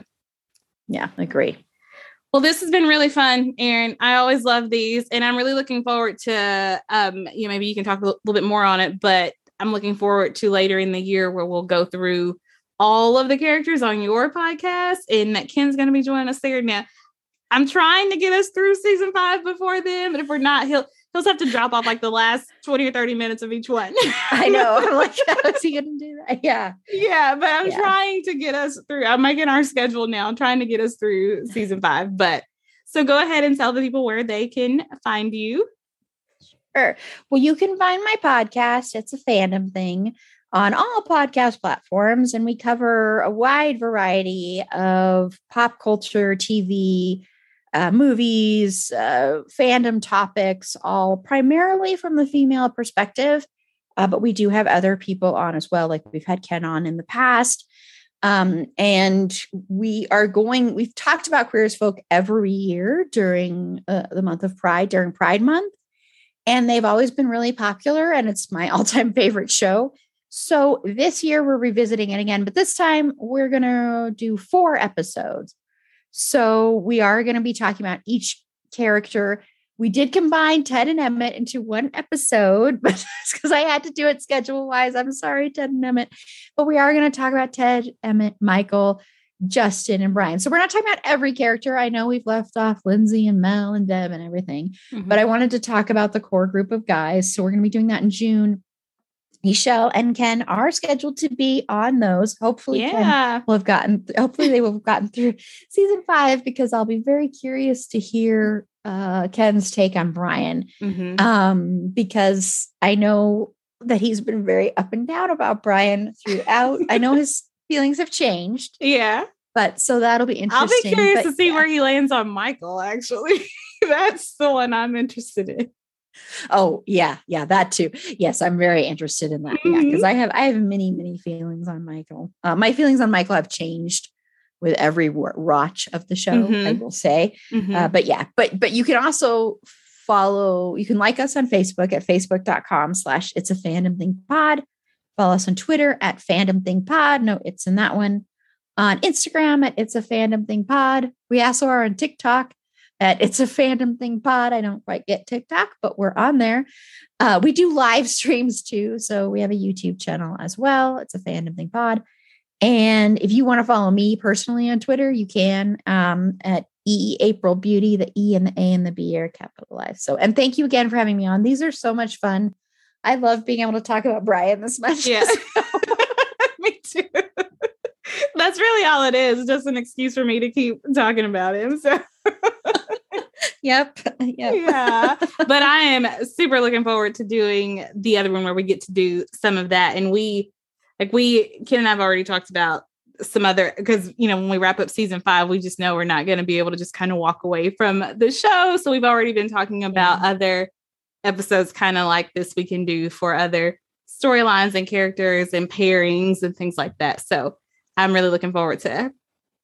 yeah, agree. Well this has been really fun Erin i always love these and i'm really looking forward to um you know maybe you can talk a little bit more on it but i'm looking forward to later in the year where we'll go through all of the characters on your podcast and that ken's going to be joining us there. Now i'm trying to get us through season five before then but if we're not he'll he'll have to drop off like the last 20 or 30 minutes of each one I know. I'm like, how is he gonna do that? Yeah. yeah but i'm Yeah. trying to get us through i'm making our schedule now trying to get us through season five but so go ahead and tell the people where they can find you Sure. Well, you can find my podcast. It's a fandom thing on all podcast platforms, and we cover a wide variety of pop culture, TV, uh, movies, uh, fandom topics, all primarily from the female perspective. Uh, but we do have other people on as well, like we've had Ken on in the past. Um, and we are going, we've talked about Queer as Folk every year during uh, the month of Pride, during Pride Month and they've always been really popular and it's my all-time favorite show so this year we're revisiting it again but this time we're going to do four episodes so we are going to be talking about each character. We did combine ted and emmett into one episode but it's because i had to do it schedule wise i'm sorry ted and emmett. But we are going to talk about ted emmett michael justin and brian. So we're not talking about every character. I know we've left off lindsay and mel and deb and everything mm-hmm. but I wanted to talk about the core group of guys. So we're going to be doing that in June. Michelle and Ken are scheduled to be on those. Hopefully, Ken yeah will have gotten, hopefully, they will have gotten through season five because I'll be very curious to hear uh, Ken's take on Brian Mhm. um, because I know that he's been very up and down about Brian throughout. I know his feelings have changed, yeah but so that'll be interesting. i'll be curious but to see yeah. where he lands on michael actually that's the one i'm interested in Oh yeah, yeah, that too. Yes, I'm very interested in that. Yeah, because. I have I have many many feelings on Michael. Uh, my feelings on Michael have changed with every watch of the show. I Mhm. will say, Mhm. uh, but yeah, but but you can also follow. You can like us on Facebook at facebook.com/slash It's a Fandom Thing Pod. Follow us on Twitter at Fandom Thing Pod. No, it's in that one. On Instagram at It's a Fandom Thing Pod. We also are on TikTok at It's a Fandom Thing Pod. I don't quite get TikTok, but we're on there. Uh, we do live streams too. So we have a YouTube channel as well. It's a Fandom Thing Pod. And if you want to follow me personally on Twitter, you can um, at E April Beauty. The E and the A and the B are capitalized. So, and thank you again for having me on. These are so much fun. I love being able to talk about Brian this much. Yeah. me too. That's really all it is, just an excuse for me to keep talking about him. So yep. Yep. yeah. But I am super looking forward to doing the other one where we get to do some of that. And we like we Ken and I've already talked about some other because you know when we wrap up season five, we just know we're not going to be able to just kind of walk away from the show. So we've already been talking about other episodes kind of like this we can do for other storylines and characters and pairings and things like that. So I'm really looking forward to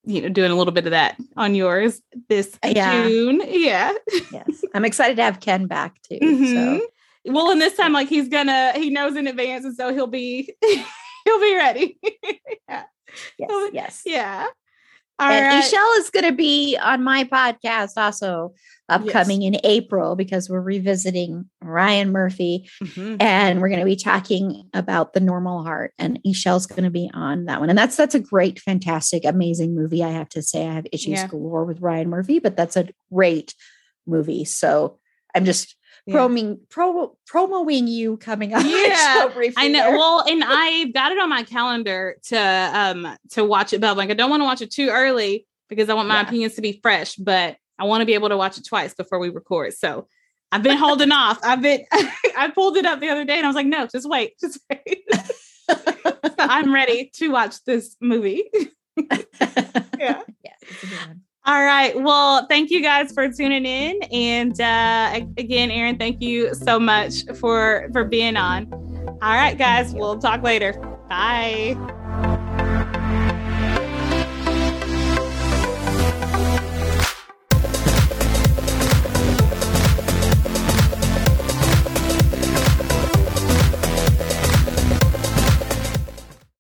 you know doing a little bit of that on yours this Yeah. June. Yeah. Yes. I'm excited to have Ken back too. Mhm. So Well, and this time, like he's gonna, he knows in advance, and so he'll be, he'll be ready. yeah. yes, yes. Yeah. All and right. Michelle is going to be on my podcast also upcoming yes. in April because we're revisiting Ryan Murphy mm-hmm. and we're going to be talking about the normal heart and Michelle's going to be on that one. And that's that's a great, fantastic, amazing movie. I have to say I have issues yeah. galore with Ryan Murphy, but that's a great movie. So I'm just yeah. proming pro, promoing you coming up. Yeah, I know. Well, and I've got it on my calendar to um to watch it, but like I don't want to watch it too early because I want my yeah. opinions to be fresh, but I want to be able to watch it twice before we record. So I've been holding off. I've been I pulled it up the other day and I was like, no, just wait, just wait. so I'm ready to watch this movie. yeah. Yeah. All right. Well, thank you guys for tuning in. And uh, again, Erin, thank you so much for for being on. All right, guys. We'll talk later. Bye.